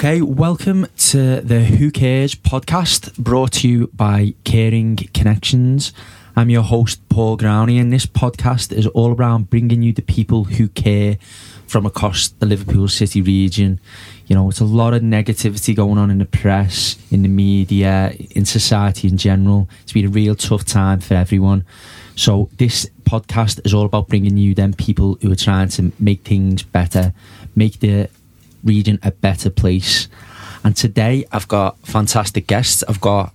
Okay, welcome to the Who Cares podcast brought to you by Caring Connections. I'm your host, Paul Growney, and this podcast is all around bringing you the people who care from across the Liverpool City region. You know, it's a lot of negativity going on in the press, in the media, in society in general. It's been a real tough time for everyone. So, this podcast is all about bringing you them people who are trying to make things better, make the region a better place. And today I've got fantastic guests. I've got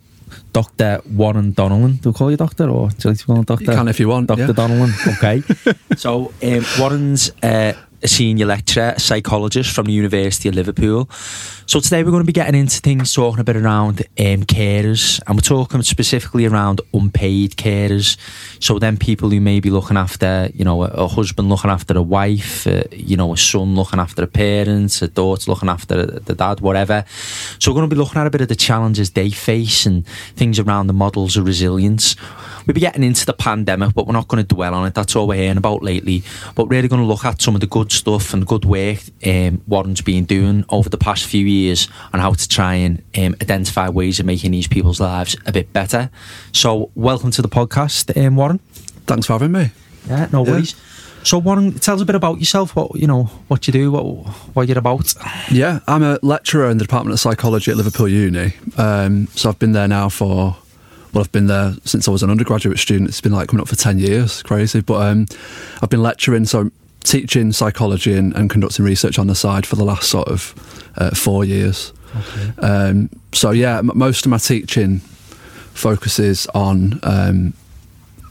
Dr. Warren Donnellan. Do I call you doctor or do you like to call him doctor? You can if you want. Dr. yeah. Donnellan. Okay. so um, Warren's uh, a senior lecturer, a psychologist from the University of Liverpool. So today we're going to be getting into things talking a bit around um, carers, and we're talking specifically around unpaid carers. So then people who may be looking after, you know, a, a husband looking after a wife, uh, you know, a son looking after a parent, a daughter looking after the dad, whatever. So we're going to be looking at a bit of the challenges they face and things around the models of resilience. We'll be getting into the pandemic, but we're not going to dwell on it. That's all we're hearing about lately. But really going to look at some of the good stuff and good work um, Warren's been doing over the past few years on how to try and um, identify ways of making these people's lives a bit better. So, welcome to the podcast, um, Warren. Thanks for having me. Yeah, no Yeah. worries. So, Warren, tell us a bit about yourself. What you know, what you do, what what you're about. Yeah, I'm a lecturer in the Department of Psychology at Liverpool Uni. Um, so I've been there now for, well, I've been there since I was an undergraduate student. It's been like coming up for 10 years, crazy. But um, I've been lecturing, so teaching psychology and, and conducting research on the side for the last sort of uh, four years. Um, so yeah, m- most of my teaching focuses on um,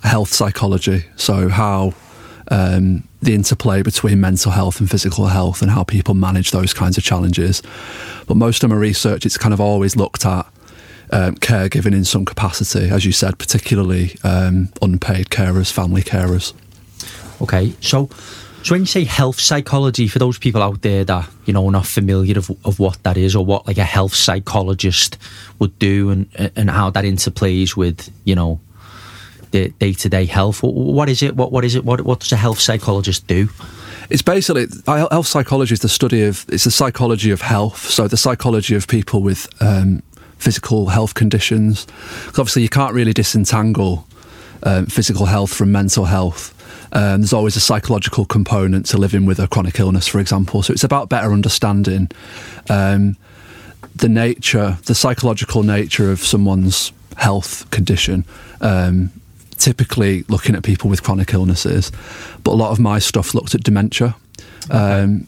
health psychology. So how um, the interplay between mental health and physical health and how people manage those kinds of challenges. But most of my research, it's kind of always looked at um, caregiving in some capacity, as you said, particularly um, unpaid carers, family carers. Okay, so so when you say health psychology, for those people out there that you know are not familiar of, of what that is or what like a health psychologist would do and and how that interplays with you know the day to day health, what is it? What what is it? What what does a health psychologist do? It's basically health psychology is the study of it's the psychology of health. So the psychology of people with um, physical health conditions. obviously, you can't really disentangle um, physical health from mental health. Um, there's always a psychological component to living with a chronic illness, for example. So it's about better understanding um, the nature, the psychological nature of someone's health condition. Um, typically looking at people with chronic illnesses, but a lot of my stuff looked at dementia. Um,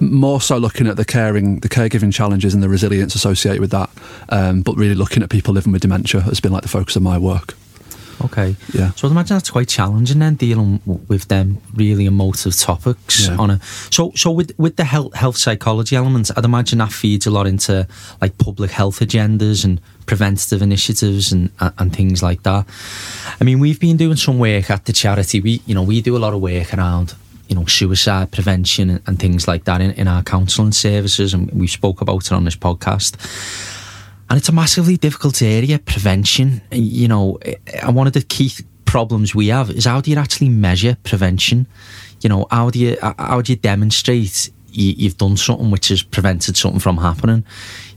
more so looking at the caring, the caregiving challenges and the resilience associated with that, um, but really looking at people living with dementia has been like the focus of my work. Okay, Yeah. So I'd imagine that's quite challenging then dealing with them really emotive topics Yeah. on a so so with with the health health psychology elements, I'd imagine that feeds a lot into like public health agendas and preventative initiatives and and and things like that. I mean, we've been doing some work at the charity. We you know we do a lot of work around you know suicide prevention and, and things like that in, in our counselling services, and we spoke about it on this podcast. And it's a massively difficult area prevention. You know eh, and one of the key problems we have is how do you actually measure prevention? You know how do you how do you demonstrate you, you've done something which has prevented something from happening?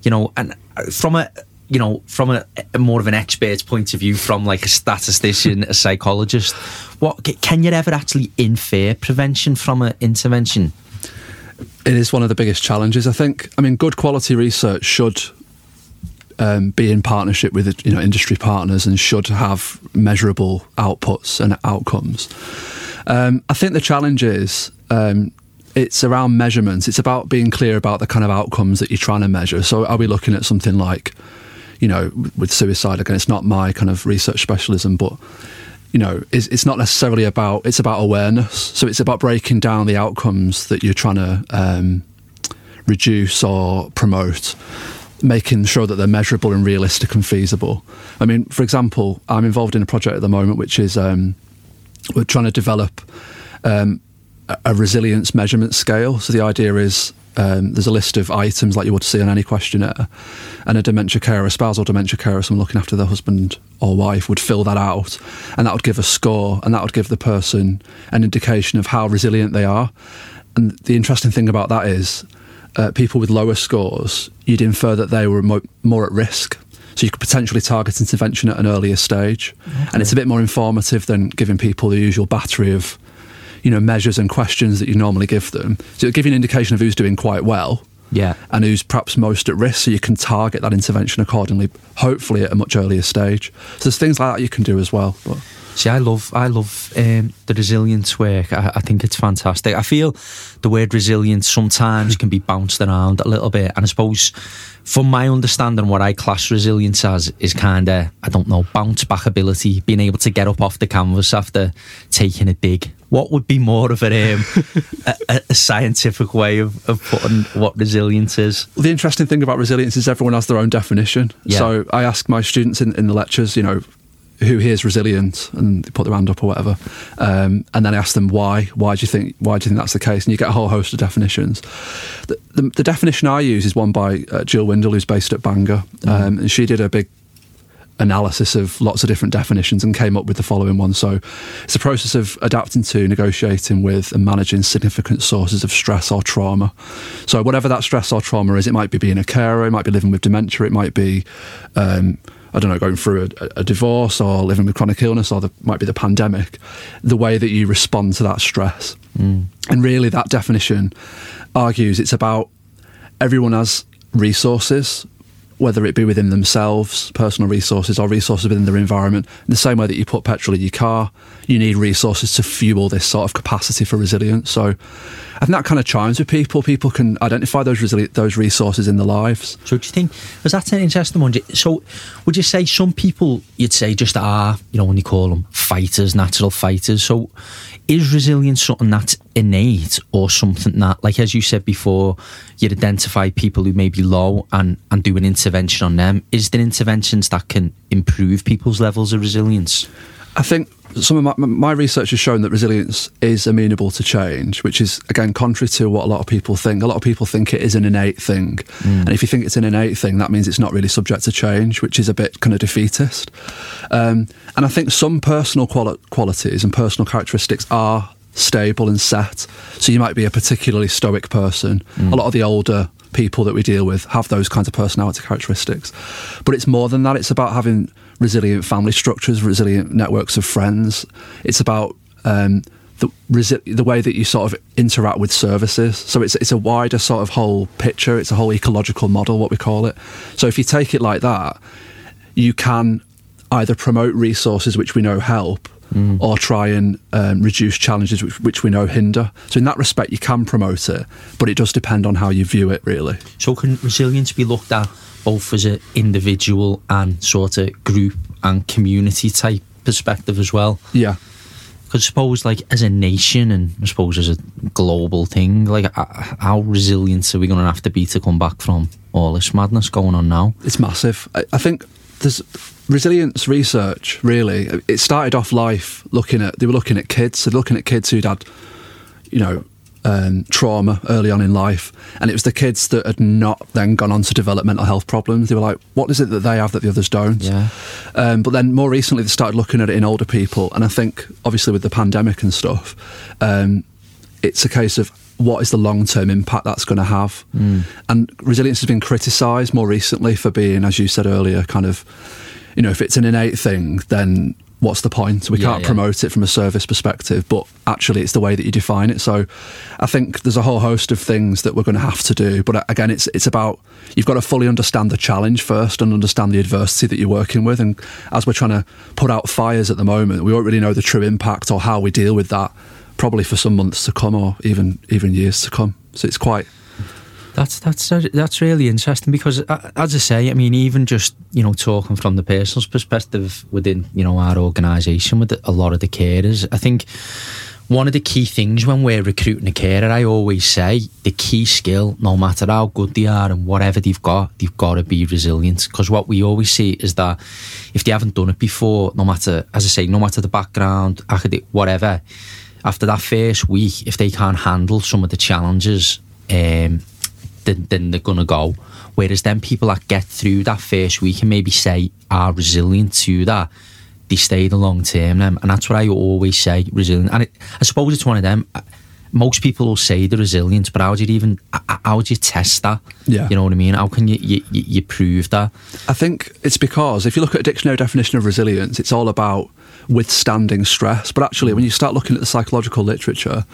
You know and uh, from a you know from a, a more of an expert's point of view from like a statistician a psychologist what can you ever actually infer prevention from an intervention It is one of the biggest challenges, I think. I mean, good quality research should um, be in partnership with you know industry partners and should have measurable outputs and outcomes. Um, I think the challenge is um, it's around measurements. It's about being clear about the kind of outcomes that you're trying to measure. So, are we looking at something like, you know, with suicide? Again, it's not my kind of research specialism, but you know, it's, it's not necessarily about. It's about awareness. So, it's about breaking down the outcomes that you're trying to um, reduce or promote making sure that they're measurable and realistic and feasible. I mean, for example, I'm involved in a project at the moment which is um, we're trying to develop um, a- a resilience measurement scale. So the idea is um, there's a list of items like you would see on any questionnaire, and a dementia carer, a spousal dementia carer, someone looking after their husband or wife, would fill that out, and that would give a score, and that would give the person an indication of how resilient they are. And the interesting thing about that is uh, people with lower scores, you'd infer that they were mo- more at risk. So you could potentially target intervention at an earlier stage, okay. and it's a bit more informative than giving people the usual battery of, you know, measures and questions that you normally give them. So it'll give you an indication of who's doing quite well, yeah, and who's perhaps most at risk, so you can target that intervention accordingly, hopefully at a much earlier stage. So there's things like that you can do as well. But. See, I love, I love um, the resilience work. I, I, think it's fantastic. I feel the word resilience sometimes can be bounced around a little bit, and I suppose, from my understanding, what I class resilience as is kind of, I don't know, bounce back ability, being able to get up off the canvas after taking a dig. What would be more of a, um, a, a, scientific way of, of putting what resilience is? The interesting thing about resilience is everyone has their own definition. Yeah. So I ask my students in, in the lectures, you know, who here's resilient and they put their hand up or whatever um, and then I ask them why why do you think why do you think that's the case? And you get a whole host of definitions. The, the, the definition I use is one by uh, Gill Windle who's based at Bangor mm. um, and she did a big analysis of lots of different definitions and came up with the following one. So it's a process of adapting to negotiating with and managing significant sources of stress or trauma. So whatever that stress or trauma is it might be being a carer it might be living with dementia it might be um, I don't know, going through a, a, divorce or living with chronic illness or there might be the pandemic, the way that you respond to that stress. Mm. And really, that definition argues it's about everyone has resources whether it be within themselves, personal resources, or resources within their environment. In the same way that you put petrol in your car, you need resources to fuel this sort of capacity for resilience. So think that kind of chimes with people. People can identify those resili- those resources in their lives. So do you think was that an interesting one? So would you say some people you'd say just are you know when you call them fighters, natural fighters? So is resilience something that's innate or something that, like as you said before, you'd identify people who may be low and, and do an intervention on them? Is there interventions that can improve people's levels of resilience? I think some of my, my, research has shown that resilience is amenable to change, which is again contrary to what a lot of people think. A lot of people think it is an innate thing, mm. and if you think it's an innate thing, that means it's not really subject to change, which is a bit kind of defeatist. Um, and I think some personal quali- qualities and personal characteristics are stable and set. So you might be a particularly stoic person. Mm. A lot of the older people that we deal with have those kinds of personality characteristics, but it's more than that. It's about having resilient family structures, resilient networks of friends. It's about um, the, resi- the way that you sort of interact with services. So it's it's a wider sort of whole picture. It's a whole ecological model, what we call it. So if you take it like that, you can either promote resources which we know help. Mm. Or try and um, reduce challenges which, which we know hinder. So, in that respect, you can promote it, but it does depend on how you view it, really. So, can resilience be looked at both as an individual and sort of group and community type perspective as well. Yeah. Because I suppose, like, as a nation and I suppose as a global thing, like, how resilient are we going to have to be to come back from all this madness going on now? It's massive. I, I think there's resilience research, really. It started off life looking at, they were looking at kids, so looking at kids who'd had, you know, um, trauma early on in life, and it was the kids that had not then gone on to develop mental health problems. They were like, "What is it that they have that the others don't?" Yeah. Um, but then more recently, they started looking at it in older people, and I think obviously with the pandemic and stuff, um, it's a case of what is the long term impact that's going to have. Mm. And resilience has been criticised more recently for being, as you said earlier, kind of, you know, if it's an innate thing, then what's the point? We yeah, can't yeah. promote it from a service perspective, but actually it's the way that you define it. So I think there's a whole host of things that we're going to have to do. But uh, again, it's it's about you've got to fully understand the challenge first and understand the adversity that you're working with. And as we're trying to put out fires at the moment, we don't really know the true impact or how we deal with that probably for some months to come or even even years to come. So it's quite that's that's that's really interesting because, uh, as I say, I mean, even just you know talking from the personal perspective within you know our organisation with a lot of the carers, I think one of the key things when we're recruiting a carer, I always say the key skill, no matter how good they are and whatever they've got, they've got to be resilient. Because what we always see is that if they haven't done it before, no matter, as I say, no matter the background, academic, whatever, after that first week, if they can't handle some of the challenges, um, then, then they're going to go. Whereas then people that get through that first week and maybe say are resilient to that, they stay the long term. and that's what I always say, resilient. And it, I suppose it's one of them. most people will say they're resilient, but how do you even how do you test that? Yeah. you know what I mean. How can you you, you you prove that? I think it's because if you look at a dictionary definition of resilience, it's all about withstanding stress. But actually, when you start looking at the psychological literature,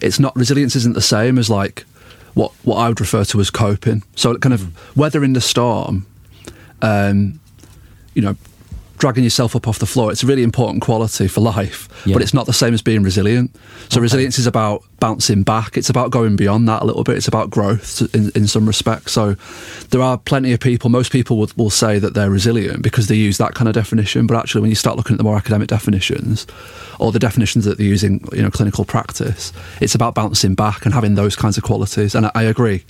it's not resilience isn't the same as like what what I would refer to as coping. So kind of weathering the storm, um, you know, dragging yourself up off the floor. It's a really important quality for life, Yeah. but it's not the same as being resilient. So resilience is about bouncing back. It's about going beyond that a little bit. It's about growth in, in some respects. So there are plenty of people. Most people will, will say that they're resilient because they use that kind of definition. But actually, when you start looking at the more academic definitions, or the definitions that they're using, you know, clinical practice, it's about bouncing back and having those kinds of qualities. And I, I agree.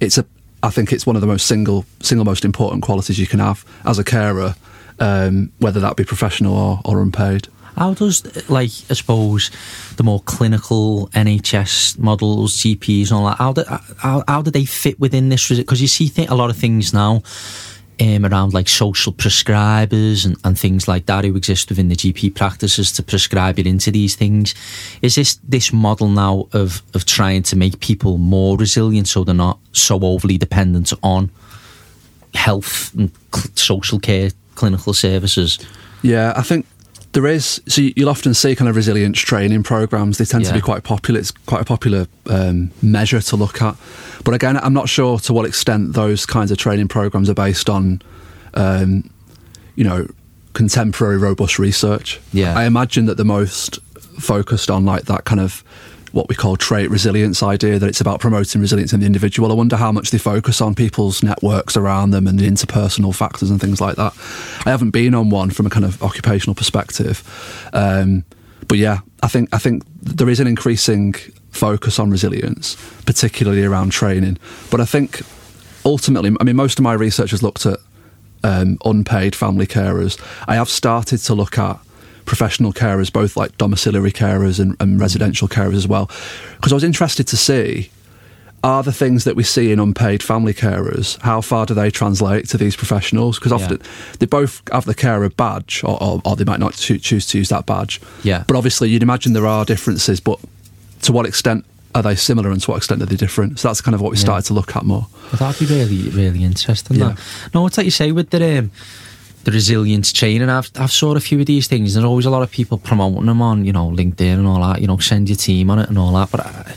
It's a I think it's one of the most single single most important qualities you can have as a carer, um, whether that be professional or, or unpaid. How does like I suppose the more clinical NHS models, GPs, and all that? How do how, how do they fit within this? Because you see th- a lot of things now. Um, around like social prescribers and, and things like that who exist within the GP practices to prescribe it into these things. Is this this model now of of trying to make people more resilient so they're not so overly dependent on health and social care clinical services? Yeah, I think there is. So you- you'll often see kind of resilience training programs. They tend to be quite popular. It's quite a popular um, measure to look at. But again, I'm not sure to what extent those kinds of training programs are based on, um, you know, contemporary robust research. Yeah. I imagine that the most focused on like that kind of what we call trait resilience idea that it's about promoting resilience in the individual. I wonder how much they focus on people's networks around them and the interpersonal factors and things like that. I haven't been on one from a kind of occupational perspective, um, but yeah, I think I think there is an increasing focus on resilience, particularly around training. But I think ultimately, I mean, most of my research has looked at um, unpaid family carers. I have started to look at professional carers, both like domiciliary carers and, and residential carers as well, because I was interested to see are the things that we see in unpaid family carers how far do they translate to these professionals? Because often they both have the carer badge, or, or, or they might not choo- choose to use that badge. Yeah. But obviously, you'd imagine there are differences, but to what extent are they similar and to what extent are they different? So that's kind of what we Yeah. started to look at more. Well, that'd be really, really interesting. Yeah. That. No, it's like you say with the um, the resilience training. I've I've saw a few of these things. There's always a lot of people promoting them on, you know, LinkedIn and all that. You know, send your team on it and all that. But I,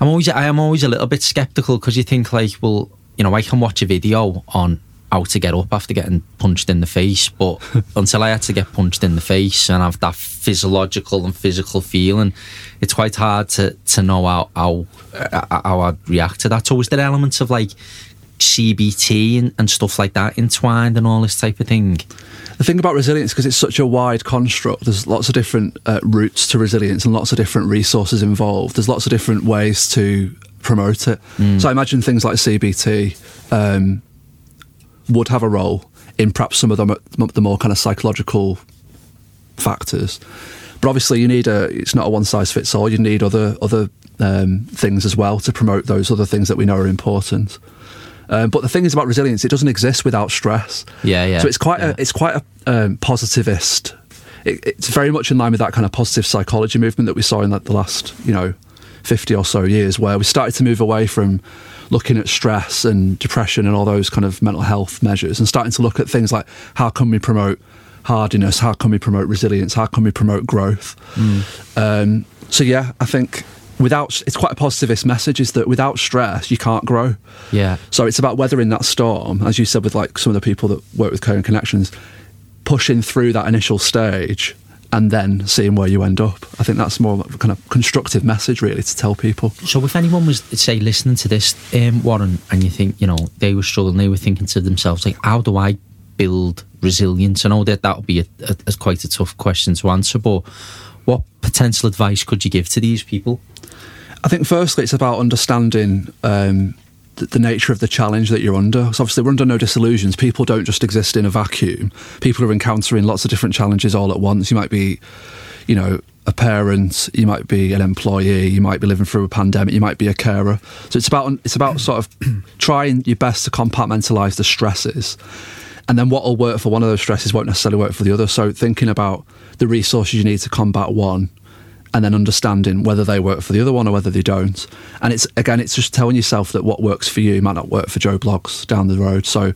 I'm always I am always a little bit skeptical because you think like, well, you know, I can watch a video on how to get up after getting punched in the face, but until I had to get punched in the face and have that physiological and physical feeling, it's quite hard to to know how how how I'd react to that. So, is there elements of like CBT and, and stuff like that entwined and all this type of thing? The thing about resilience, because it's such a wide construct, there's lots of different uh, routes to resilience and lots of different resources involved. There's lots of different ways to promote it. So I imagine things like CBT um, would have a role in perhaps some of the, the more kind of psychological factors. But obviously, you need a. It's not a one size fits all. You need other other um, things as well to promote those other things that we know are important. Um, but the thing is about resilience; it doesn't exist without stress. Yeah, yeah, So it's quite yeah. a it's quite a um, positivist. It, it's very much in line with that kind of positive psychology movement that we saw in like the last you know fifty or so years, where we started to move away from looking at stress and depression and all those kind of mental health measures, and starting to look at things like how can we promote hardiness, how can we promote resilience, how can we promote growth. Um, so yeah, I think without it's quite a positivist message is that without stress you can't grow. Yeah. So it's about weathering that storm, as you said, with like some of the people that work with Caring Connections, pushing through that initial stage and then seeing where you end up. I think that's more of a kind of constructive message, really, to tell people. So if anyone was say listening to this, um, Warren, and you think you know they were struggling, they were thinking to themselves like, how do I build resilience? I know that that would be a, a, a quite a tough question to answer, but what potential advice could you give to these people? I think firstly, it's about understanding um, the, the nature of the challenge that you're under. So obviously, we're under no disillusions. People don't just exist in a vacuum. People are encountering lots of different challenges all at once. You might be, you know, a parent. You might be an employee. You might be living through a pandemic. You might be a carer. So it's about it's about sort of trying your best to compartmentalize the stresses. And then what will work for one of those stresses won't necessarily work for the other. So thinking about the resources you need to combat one, and then understanding whether they work for the other one or whether they don't. And it's again, it's just telling yourself that what works for you might not work for Joe Bloggs down the road. So.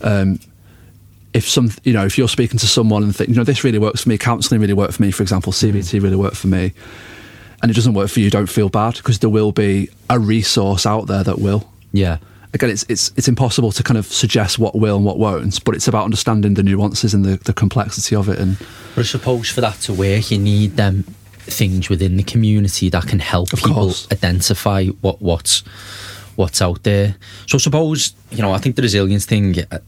Um, if some, you know, if you're speaking to someone and think, you know, this really works for me, counselling really worked for me, for example, CBT really worked for me, and it doesn't work for you, don't feel bad because there will be a resource out there that will. Yeah. Again, it's it's it's impossible to kind of suggest what will and what won't, but it's about understanding the nuances and the, the complexity of it. And But I suppose for that to work, you need them things within the community that can help Of people course. identify what what's what's out there. So suppose you know I think the resilience thing uh,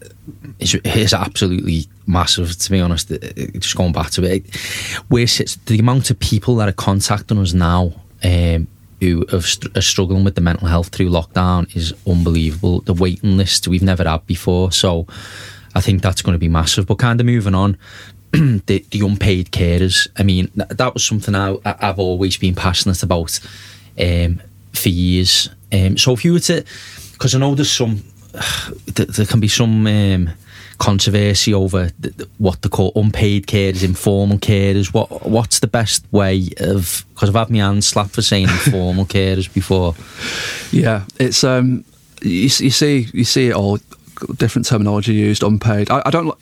is, is absolutely massive. To be honest, Uh, uh, just going back to it, where sits the amount of people that are contacting us now. Um, who are struggling with the mental health through lockdown is unbelievable. The waiting list we've never had before. So I think that's going to be massive. But kind of moving on, the, the unpaid carers. I mean, that was something I, I've always been passionate about um, for years. Um, so if you were to, because I know there's some, there, there can be some um, controversy over th- th- what they call unpaid carers, informal carers. What what's the best way of? Because I've had my hands slapped for saying informal carers before. yeah, it's um, you, you see you see it all, different terminology used, unpaid. I, I don't.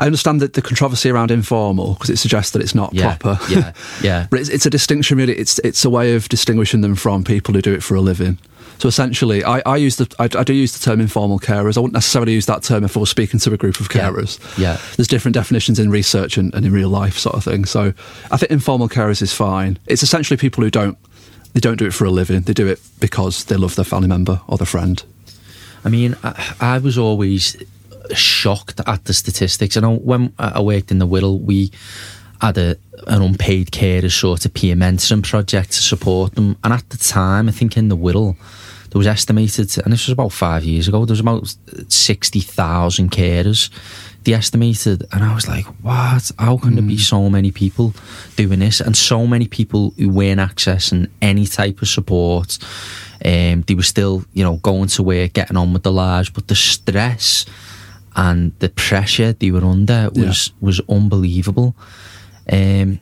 I understand that the controversy around informal because it suggests that it's not Yeah, proper. yeah, yeah. but it's, it's a distinction really. It's it's a way of distinguishing them from people who do it for a living. So essentially, I, I use the I, I do use the term informal carers. I wouldn't necessarily use that term if I was speaking to a group of Yeah, carers. yeah. there's different definitions in research and, and in real life sort of thing. So I think informal carers is fine. It's essentially people who don't they don't do it for a living. They do it because they love their family member or their friend. I mean, I, I was always shocked at the statistics. I know when I worked in the Wirral, we had a, an unpaid carer sort of peer mentoring project to support them. And at the time, I think in the Wirral, there was estimated, and this was about five years ago, there was about 60,000 carers. They estimated, and I was like, what? How can there be so many people doing this? And so many people who weren't accessing any type of support. Um, they were still, you know, going to work, getting on with the lives, but the stress and the pressure they were under was was unbelievable. Um,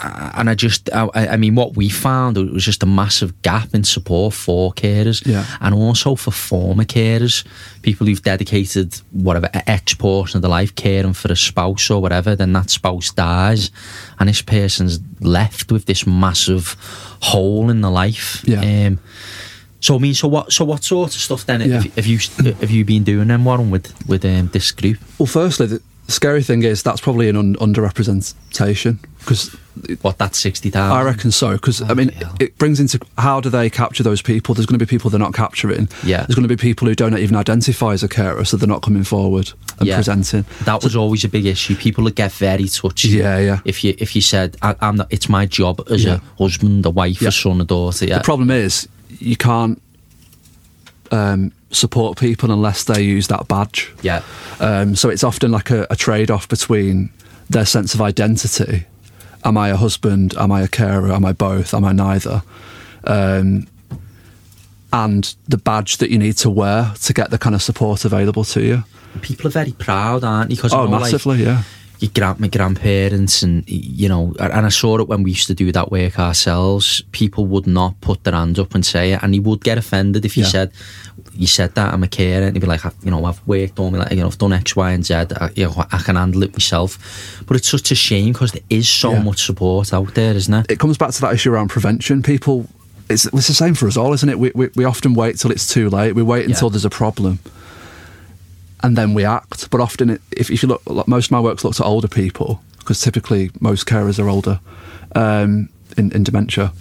and I just, I, I mean, what we found it was just a massive gap in support for carers, Yeah. and also for former carers, people who've dedicated whatever X portion of their life caring for a spouse or whatever. Then that spouse dies, and this person's left with this massive hole in the life. Yeah. Um, so I mean, so what? So what sort of stuff then Yeah. have, have you have you been doing then, Warren, with with um, this group? Well, firstly, the scary thing is that's probably an un- underrepresentation because What that sixty thousand? I reckon so. Because I mean, Bloody hell. it brings into how do they capture those people? There's going to be people they're not capturing. Yeah. There's going to be people who don't even identify as a carer, so they're not coming forward and Yeah. presenting. That was always a big issue. People would get very touchy. Yeah, yeah. If you if you said I, I'm not, it's my job as Yeah. a husband, a wife, Yeah. a son, a daughter. Yeah. The problem is you can't um, support people unless they use that badge. yeah. Um, so it's often like a, a trade off between their sense of identity. Am I a husband? Am I a carer? Am I both? Am I neither? Um, and the badge that you need to wear to get the kind of support available to you. People are very proud, aren't they? Because Oh, massively, yeah. Your grand, my grandparents and you know and I saw it when we used to do that work ourselves people would not put their hand up and say it and he would get offended if you Yeah. said you said that I'm a carer and he'd be like "I- you know I've worked on me like you know I've done X Y and Z I, you know I can handle it myself but it's such a shame because there is so Yeah. much support out there isn't it It comes back to that issue around prevention. People, it's, it's the same for us all, isn't it? We, we, we often wait till it's too late. We wait until Yeah. there's a problem and then we act. But often, it, if, if you look, like most of my work's looked at older people because typically most carers are older um, in, in dementia.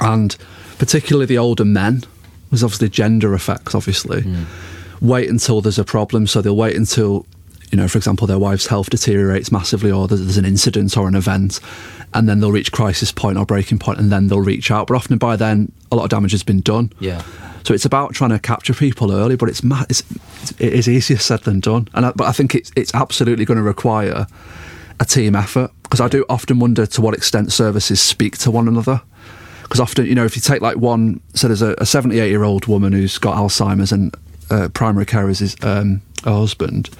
And particularly the older men, there's obviously gender effects, obviously. Wait until there's a problem. So they'll wait until, you know, for example, their wife's health deteriorates massively or there's, there's an incident or an event. And then they'll reach crisis point or breaking point and then they'll reach out. But often by then, a lot of damage has been done. yeah So it's about trying to capture people early, but it's ma- it's, it is easier said than done. And I, but I think it's it's absolutely going to require a team effort because I do often wonder to what extent services speak to one another. Because often, you know, if you take like one, so there's a 78 year old woman who's got Alzheimer's and uh, primary care is his, um, her husband.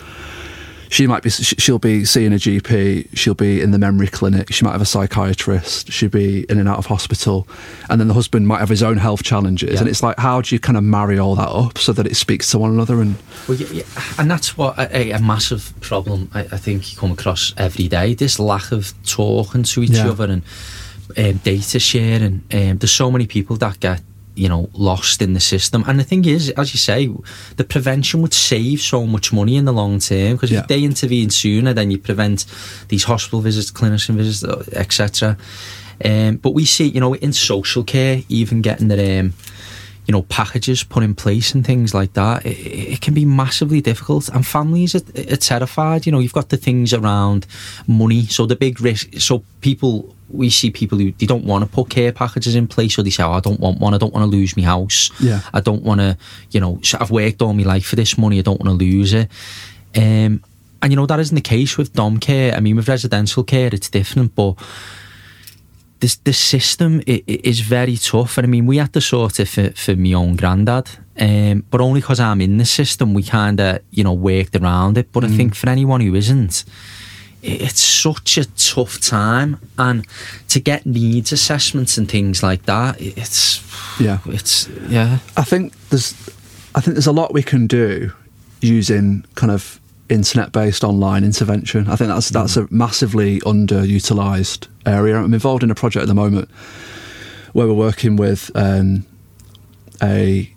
She might be she'll be seeing a GP, she'll be in the memory clinic, she might have a psychiatrist, she'll be in and out of hospital, and then the husband might have his own health challenges, yeah. and it's like how do you kind of marry all that up so that it speaks to one another and well, yeah, yeah. and that's what a, a massive problem I, I, think you come across every day this lack of talking to each other and um, data sharing. Um, there's so many people that get you know lost in the system. And the thing is as you say the prevention would save so much money in the long term because yeah. if they intervene sooner then you prevent these hospital visits clinician visits etc um, but we see you know in social care even getting the um, you know packages put in place and things like that it, it can be massively difficult. And families are, are, terrified. You know you've got the things around money. So the big risk so people we see people who they don't want to put care packages in place, or they say, oh, "I don't want one. I don't want to lose my house. Yeah. I don't want to, you know, I've worked all my life for this money. I don't want to lose it." Um, and you know that isn't the case with dom care. I mean, with residential care, it's different, but this the system it, it is very tough. And I mean, we had to sort it for, for my own granddad, um, but only because I'm in the system, we kind of you know worked around it. But mm. I think for anyone who isn't it's such a tough time and to get needs assessments and things like that it's yeah. it's yeah. I think there's i think there's a lot we can do using kind of internet based online intervention. I think that's that's mm. a massively underutilized area. I'm involved in a project at the moment where we're working with um, a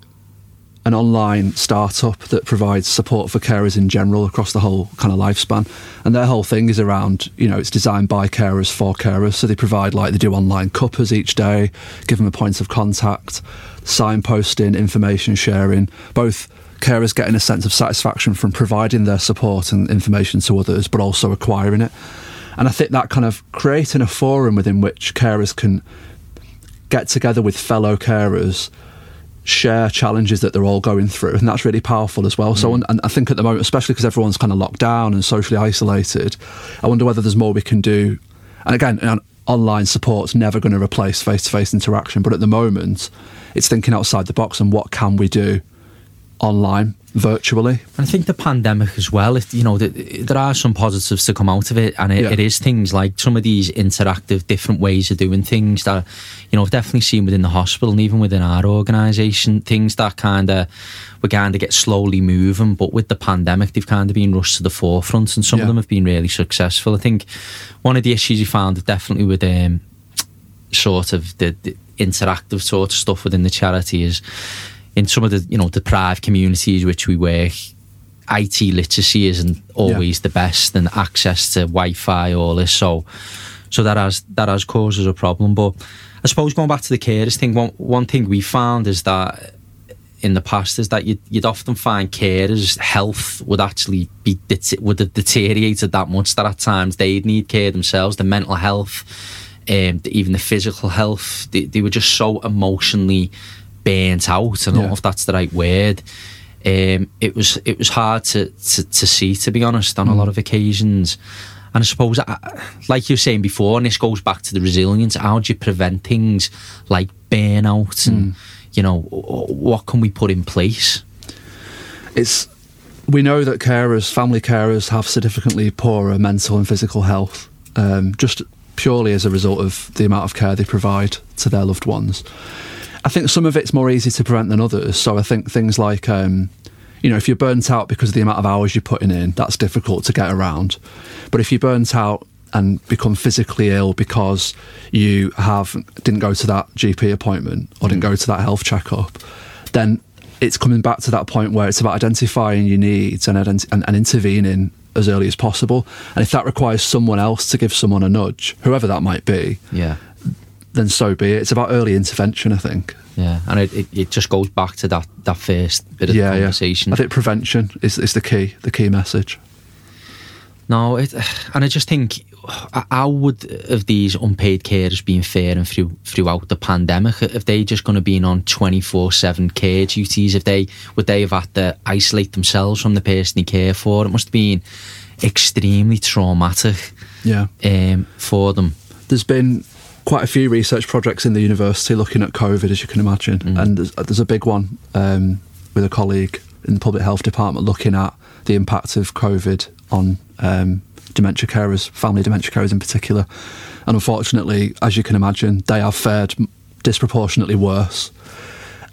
an online startup that provides support for carers in general across the whole kind of lifespan. And their whole thing is around, you know, it's designed by carers for carers. So they provide, like, they do online cuppers each day, give them a point of contact, signposting, information sharing, both carers getting a sense of satisfaction from providing their support and information to others, but also acquiring it. And I think that kind of creating a forum within which carers can get together with fellow carers share challenges that they're all going through, and that's really powerful as well. Mm. So, and I think at the moment, especially because everyone's kind of locked down and socially isolated, I wonder whether there's more we can do. And again, online support's never going to replace face-to-face interaction, but at the moment, it's thinking outside the box and what can we do online virtually. And I think the pandemic as well, if you know, the, there are some positives to come out of it, and it, yeah. it is things like some of these interactive, different ways of doing things that, you know, I've definitely seen within the hospital and even within our organisation, things that kind of we kind of get slowly moving, but with the pandemic, they've kind of been rushed to the forefront, and some yeah. of them have been really successful. I think one of the issues you found definitely with um, sort of the, the interactive sort of stuff within the charity is in some of the you know deprived communities which we work, IT literacy isn't always yeah. the best, and access to Wi-Fi, all this. So, so that has that has caused us a problem. But I suppose going back to the carers thing, one one thing we found is that in the past is that you'd, you'd often find carers' health would actually be would have deteriorated that much that at times they'd need care themselves, the mental health, um, even the physical health. They, they were just so emotionally burnt out. I don't yeah. know if that's the right word. Um, it was it was hard to, to, to see, to be honest, on mm. a lot of occasions. And I suppose, uh, like you were saying before, and this goes back to the resilience. How do you prevent things like burnout, and mm. you know what can we put in place? It's we know that carers, family carers, have significantly poorer mental and physical health, um, just purely as a result of the amount of care they provide to their loved ones. I think some of it's more easy to prevent than others. So I think things like, um, you know, if you're burnt out because of the amount of hours you're putting in, that's difficult to get around. But if you're burnt out and become physically ill because you have didn't go to that GP appointment or didn't go to that health checkup, then it's coming back to that point where it's about identifying your needs and, and, and intervening as early as possible. And if that requires someone else to give someone a nudge, whoever that might be, yeah, then so be it. It's about early intervention, I think. Yeah, and it, it, it just goes back to that, that first bit of yeah, conversation. Yeah. I think prevention is, is the key, the key message. No, it, and I just think how would of these unpaid carers been faring through throughout the pandemic? If they just going to be on twenty four seven care duties, if they would they have had to isolate themselves from the person they care for? It must have been extremely traumatic. Yeah, um, for them. There's been quite a few research projects in the university looking at COVID, as you can imagine, mm. and there's, there's, a big one um, with a colleague in the public health department looking at the impact of COVID on um, dementia carers, family dementia carers in particular. And unfortunately, as you can imagine, they have fared disproportionately worse.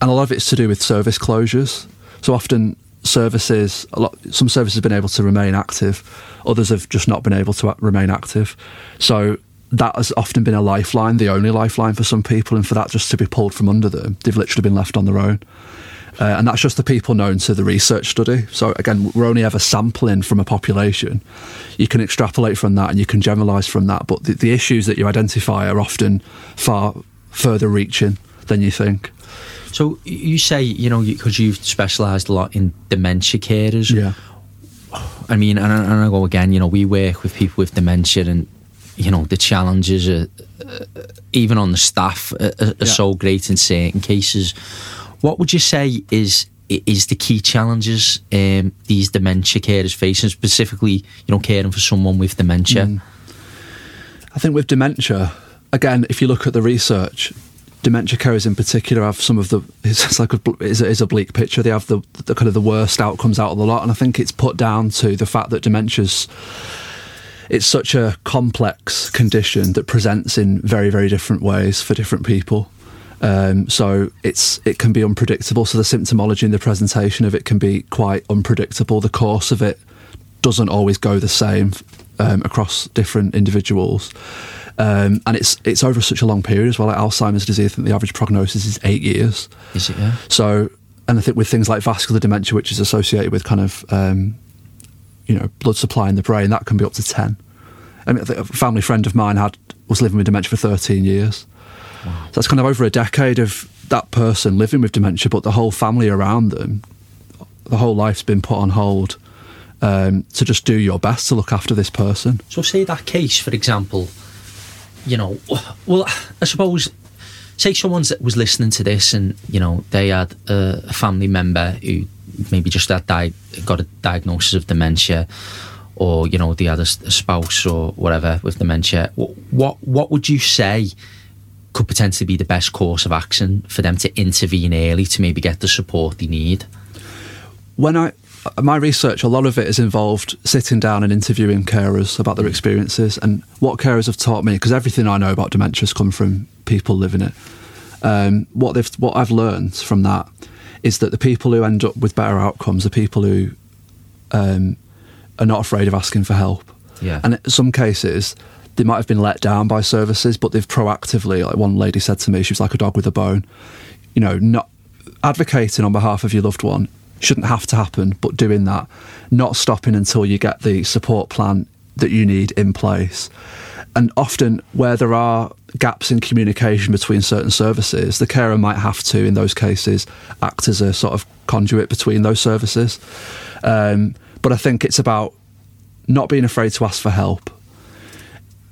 And a lot of it's to do with service closures. So often services, a lot, some services have been able to remain active, others have just not been able to remain active. So that has often been a lifeline, the only lifeline for some people, and for that just to be pulled from under them, they've literally been left on their own. Uh, and that's just the people known to the research study. So again, we're only ever sampling from a population. You can extrapolate from that and you can generalise from that, but the, the issues that you identify are often far further reaching than you think. So you say, you know, because you've specialised a lot in dementia carers. Yeah. I mean, and I, and I go again, you know, we work with people with dementia and, you know, the challenges, are, uh, even on the staff, are, are yeah. so great in certain cases. What would you say is is the key challenges um, these dementia carers facing, specifically, you know, caring for someone with dementia? Mm. I think with dementia, again, if you look at the research, dementia carers in particular have some of the it's like a, it's a, it's a bleak picture. They have the, the kind of the worst outcomes out of the lot, and I think it's put down to the fact that dementia's it's such a complex condition that presents in very very different ways for different people. Um, so it's it can be unpredictable. So the symptomology and the presentation of it can be quite unpredictable. The course of it doesn't always go the same um, across different individuals. Um, and it's it's over such a long period as well. Like Alzheimer's disease, I think the average prognosis is eight years. Is it? Yeah. So, and I think with things like vascular dementia, which is associated with kind of um, you know blood supply in the brain, that can be up to ten. I mean, a family friend of mine had was living with dementia for thirteen years. Wow. So that's kind of over a decade of that person living with dementia, but the whole family around them, the whole life's been put on hold um, to just do your best to look after this person. So, say that case, for example, you know, well, I suppose, say someone was listening to this and, you know, they had a, family member who maybe just that di- got a diagnosis of dementia or, you know, a, a spouse or whatever with dementia. What, what would you say could potentially be the best course of action for them to intervene early to maybe get the support they need? When I my research, a lot of it is involved sitting down and interviewing carers about their experiences and what carers have taught me. Because everything I know about dementia has come from people living it. Um, what they've, what I've learned from that is that the people who end up with better outcomes are people who um, are not afraid of asking for help. Yeah. And in some cases, they might have been let down by services, but they've proactively, like one lady said to me, she was like a dog with a bone, you know, not advocating on behalf of your loved one shouldn't have to happen, but doing that, not stopping until you get the support plan that you need in place. And often, where there are gaps in communication between certain services, the carer might have to, in those cases, act as a sort of conduit between those services. Um, but I think it's about not being afraid to ask for help.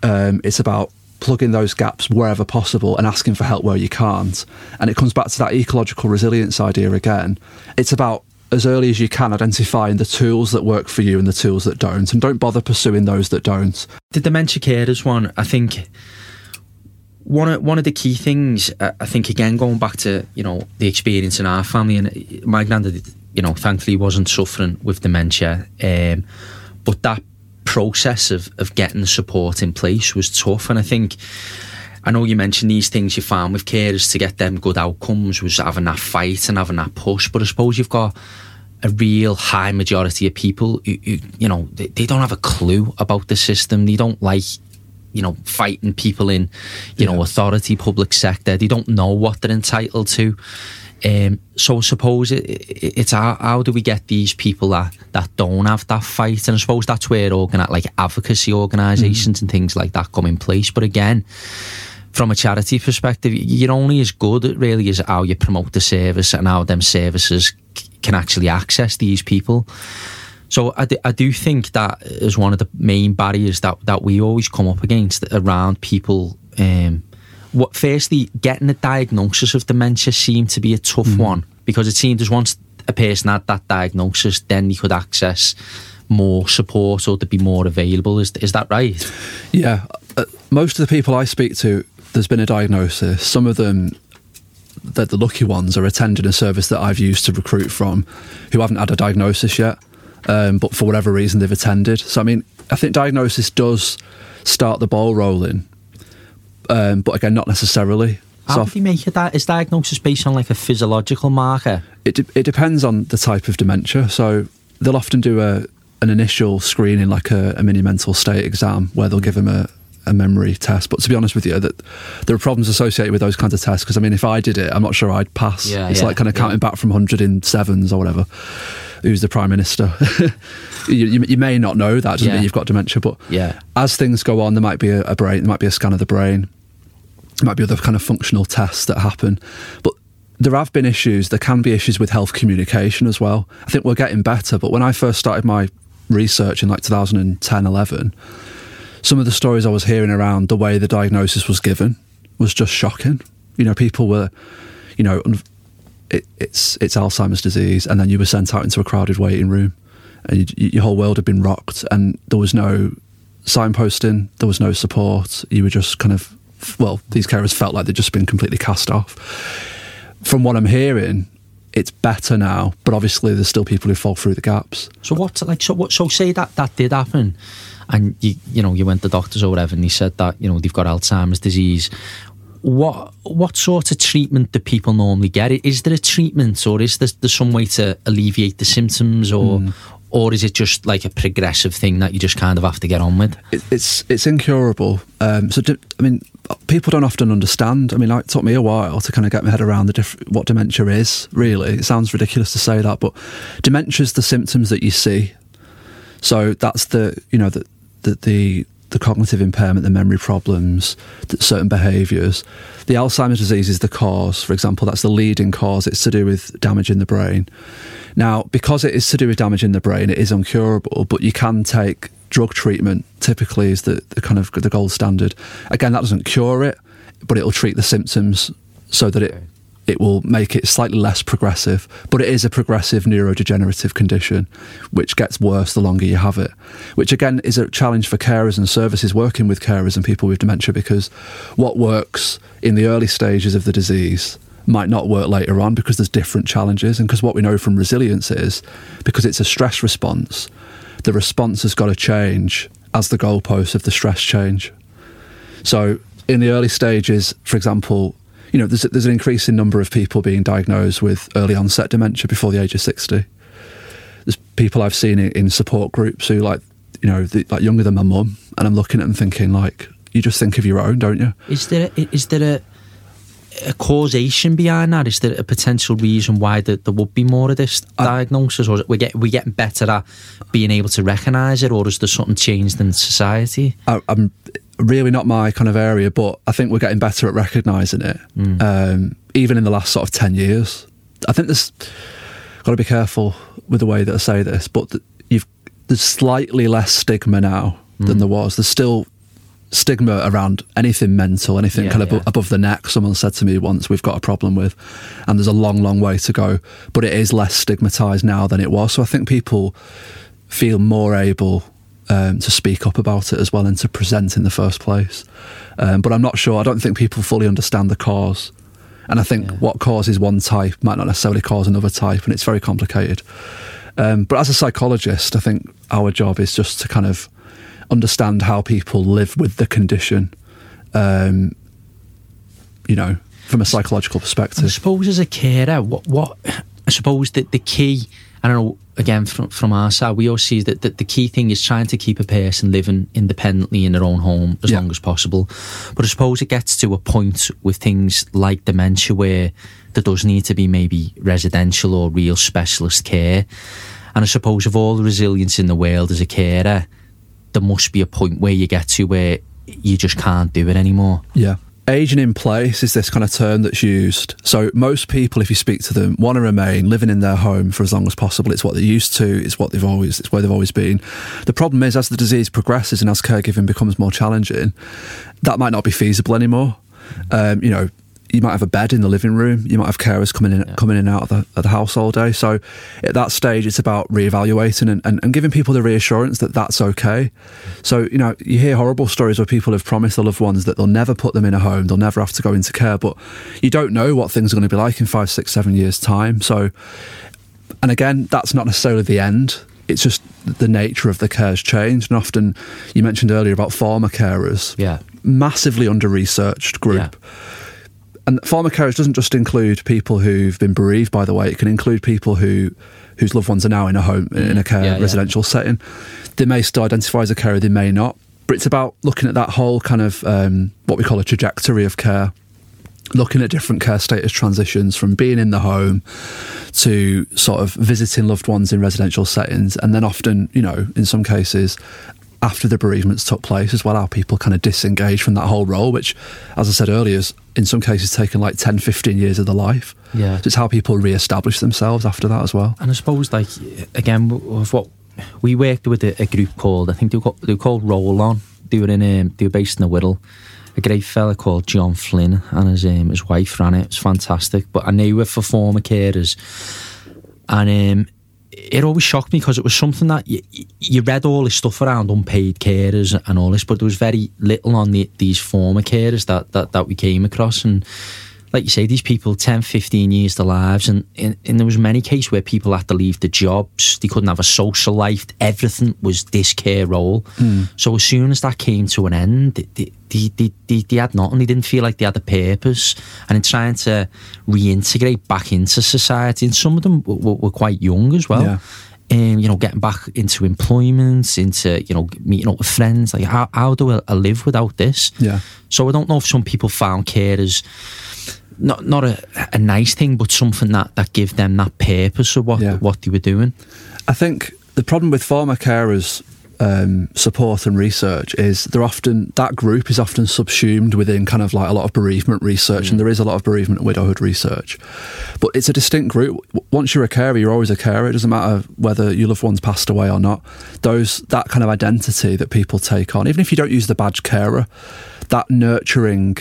Um, it's about plugging those gaps wherever possible and asking for help where you can't. And it comes back to that ecological resilience idea again. It's about as early as you can identifying the tools that work for you and the tools that don't, and don't bother pursuing those that don't. The dementia carers one, I think one of one of the key things, uh, I think again going back to you know the experience in our family, and my granddad, you know, thankfully wasn't suffering with dementia, um, but that process of of getting the support in place was tough, and I think. I know you mentioned these things you found with carers to get them good outcomes was having that fight and having that push, but I suppose you've got a real high majority of people who, who you know they, they, don't have a clue about the system they don't like you know fighting people in you yeah. know authority public sector they don't know what they're entitled to um, so I suppose it, it, it's how, how, do we get these people that, that don't have that fight and I suppose that's where organi- like advocacy organisations mm. and things like that come in place but again from a charity perspective, you're only as good really as how you promote the service and how them services can actually access these people. So I do, I do think that is one of the main barriers that, that we always come up against around people. Um, what firstly, getting a diagnosis of dementia seemed to be a tough mm. one because it seemed as once a person had that diagnosis, then they could access more support or to be more available. Is is that right? Yeah, uh, most of the people I speak to, there's been a diagnosis. Some of them that the lucky ones are attending a service that I've used to recruit from who haven't had a diagnosis yet. Um, but for whatever reason they've attended. So I mean, I think diagnosis does start the ball rolling, um, but again, not necessarily. How So do you make it that? Is diagnosis based on like a physiological marker? it, de- it depends on the type of dementia. So they'll often do a an initial screening, like a, a mini mental state exam, where they'll give them a, a memory test. But to be honest with you, that there are problems associated with those kinds of tests. Because I mean, if I did it, I'm not sure I'd pass. Yeah, it's yeah, like kind of yeah. counting back from hundred in sevens or whatever. Who's the prime minister? you, you, you may not know that doesn't Yeah. mean you've got dementia, but Yeah. as things go on, there might be a, a brain, there might be a scan of the brain, there might be other kind of functional tests that happen. But there have been issues, there can be issues with health communication as well. I think we're getting better, but when I first started my research in like 2010, 11, some of the stories I was hearing around the way the diagnosis was given was just shocking. You know, people were, you know, it, it's it's Alzheimer's disease, and then you were sent out into a crowded waiting room, and you, your whole world had been rocked, and there was no signposting, there was no support. You were just kind of, well, these carers felt like they'd just been completely cast off. From what I'm hearing, it's better now, but obviously there's still people who fall through the gaps. So what's like? So what? So say that that did happen, and you you know you went to doctors or whatever, and he said that you know they've got Alzheimer's disease. What what sort of treatment do people normally get? Is there a treatment, or is there, there some way to alleviate the symptoms, or or is it just like a progressive thing that you just kind of have to get on with? it, it's it's incurable. Um, so de- I mean, people don't often understand. I mean, like, it took me a while to kind of get my head around the diff- what dementia is. Really, it sounds ridiculous to say that, but dementia is the symptoms that you see. So that's the you know the the the, the cognitive impairment, the memory problems, certain behaviours. The Alzheimer's disease is the cause. For example, that's the leading cause. It's to do with damage in the brain. Now, because it is to do with damage in the brain, it is uncurable, but you can take drug treatment. Typically, is the, the kind of the gold standard. Again, that doesn't cure it, but it'll treat the symptoms so that it it will make it slightly less progressive. But it is a progressive neurodegenerative condition, which gets worse the longer you have it. Which again is a challenge for carers and services working with carers and people with dementia because what works in the early stages of the disease might not work later on because there's different challenges and because what we know from resilience is because it's a stress response the response has got to change as the goalposts of the stress change so in the early stages for example you know there's, there's an increasing number of people being diagnosed with early onset dementia before the age of 60 there's people i've seen in, support groups who like you know the, like younger than my mum and i'm looking at them thinking like you just think of your own don't you Is there a, is there a a causation behind that? Is there a potential reason why there, there would be more of this diagnosis, or we get we getting better at being able to recognise it, or is there something changed in society? I, I'm really not my kind of area, but I think we're getting better at recognising it. Um, even in the last sort of ten years, I think there's got to be careful with the way that I say this, but th- you've there's slightly less stigma now than there was. There's still stigma around anything mental, anything Yeah, kind of yeah. above the neck. Someone said to me once, "We've got a problem with," and there's a long, long way to go. But it is less stigmatized now than it was. So I think people feel more able um, to speak up about it as well and to present in the first place. Um, but I'm not sure. I don't think people fully understand the cause. And I think Yeah. what causes one type might not necessarily cause another type, and it's very complicated. Um, but as a psychologist, I think our job is just to kind of understand how people live with the condition, um, you know, from a psychological perspective. I suppose as a carer, what what I suppose that the key, I don't know, again from from our side, we always see that, that the key thing is trying to keep a person living independently in their own home as Yeah. long as possible. But I suppose it gets to a point with things like dementia where there does need to be maybe residential or real specialist care. And I suppose of all the resilience in the world as a carer, there must be a point where you get to where you just can't do it anymore. Yeah. Aging in place is this kind of term that's used. So most people, if you speak to them, want to remain living in their home for as long as possible. It's what they're used to. It's what they've always. It's where they've always been. The problem is, as the disease progresses and as caregiving becomes more challenging, that might not be feasible anymore. Um, you know, you might have a bed in the living room. You might have carers coming in, coming in and out of the, of the house all day. So at that stage, it's about reevaluating and, and, and giving people the reassurance that that's okay. So you know, you hear horrible stories where people have promised their loved ones that they'll never put them in a home, they'll never have to go into care, but you don't know what things are going to be like in five, six, seven years time. So, and again, that's not necessarily the end. it's just the nature of the care has changed. And often, you mentioned earlier about former carers, Yeah. massively under researched group. Yeah. And carers doesn't just include people who've been bereaved, by the way. It can include people who whose loved ones are now in a home, in a care Mm. Yeah, yeah. residential setting. They may still identify as a carer, they may not. But it's about looking at that whole kind of um, what we call a trajectory of care looking at different care status transitions from being in the home to sort of visiting loved ones in residential settings, and then often, you know, in some cases, after the bereavements took place as well, how people kind of disengage from that whole role, which, as I said earlier, is in some cases taken like 10, 15 years of their life. Yeah. So it's how people re establish themselves after that as well. And I suppose, like, again, with what we worked with a, a group called, I think they were called, they were called Roll On. They were in, um, they were based in the Wirral. A great fella called John Flynn and his um, his wife ran it. It was fantastic. But I knew it for former carers, and um, it always shocked me because it was something that you, you read all this stuff around unpaid carers and all this, but there was very little on the, these former carers that, that, that we came across. And like you say, these people, 10, 15 years to lives. And, and, and there was many cases where people had to leave the jobs. They couldn't have a social life. Everything was this care role. So as soon as that came to an end, they, they, they, they, they had nothing. They didn't feel like they had a purpose. And in trying to reintegrate back into society, and some of them were, were, were quite young as well Yeah. um, you know, getting back into employment, into you know, meeting up with friends. Like, how, how do I, I live without this? Yeah. So I don't know if some people found care as not not a, a nice thing, but something that that give them that purpose of what Yeah. what they were doing. I think the problem with former carers um, support and research is they're often that group is often subsumed within kind of like a lot of bereavement research, and there is a lot of bereavement and widowhood research. But it's a distinct group. Once you're a carer, you're always a carer. It doesn't matter whether your loved one's passed away or not. Those that kind of identity that people take on, even if you don't use the badge carer, that nurturing,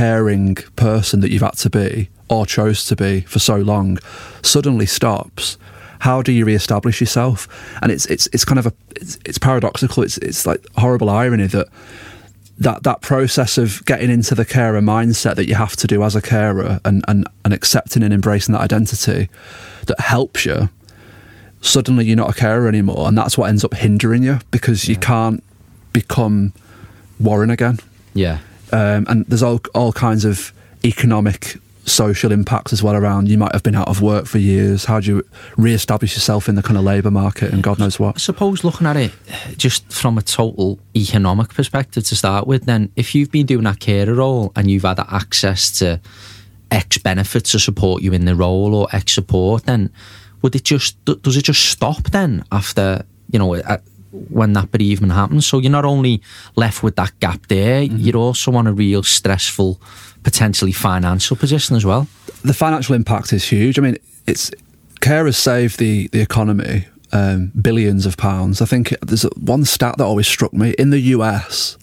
caring person that you've had to be or chose to be for so long suddenly stops. How do you re-establish yourself? And it's it's it's kind of a it's, it's paradoxical. It's it's like horrible irony that that that process of getting into the carer mindset that you have to do as a carer and and, and accepting and embracing that identity that helps you suddenly you're not a carer anymore. And that's what ends up hindering you because you can't become Warren again. Yeah, um, and there's all all kinds of economic social impacts as well around. You might have been out of work for years. How do you re-establish yourself in the kind of labour market and god knows what? I suppose looking at it just from a total economic perspective to start with, then if you've been doing that carer role and you've had access to X benefits to support you in the role or X support, then would it just does it just stop then after you know when that bereavement happens? So you're not only left with that gap there, you're also on a real stressful, potentially financial position as well. the financial impact is huge i mean it's carers save the the economy um, billions of pounds i think there's one stat that always struck me in the us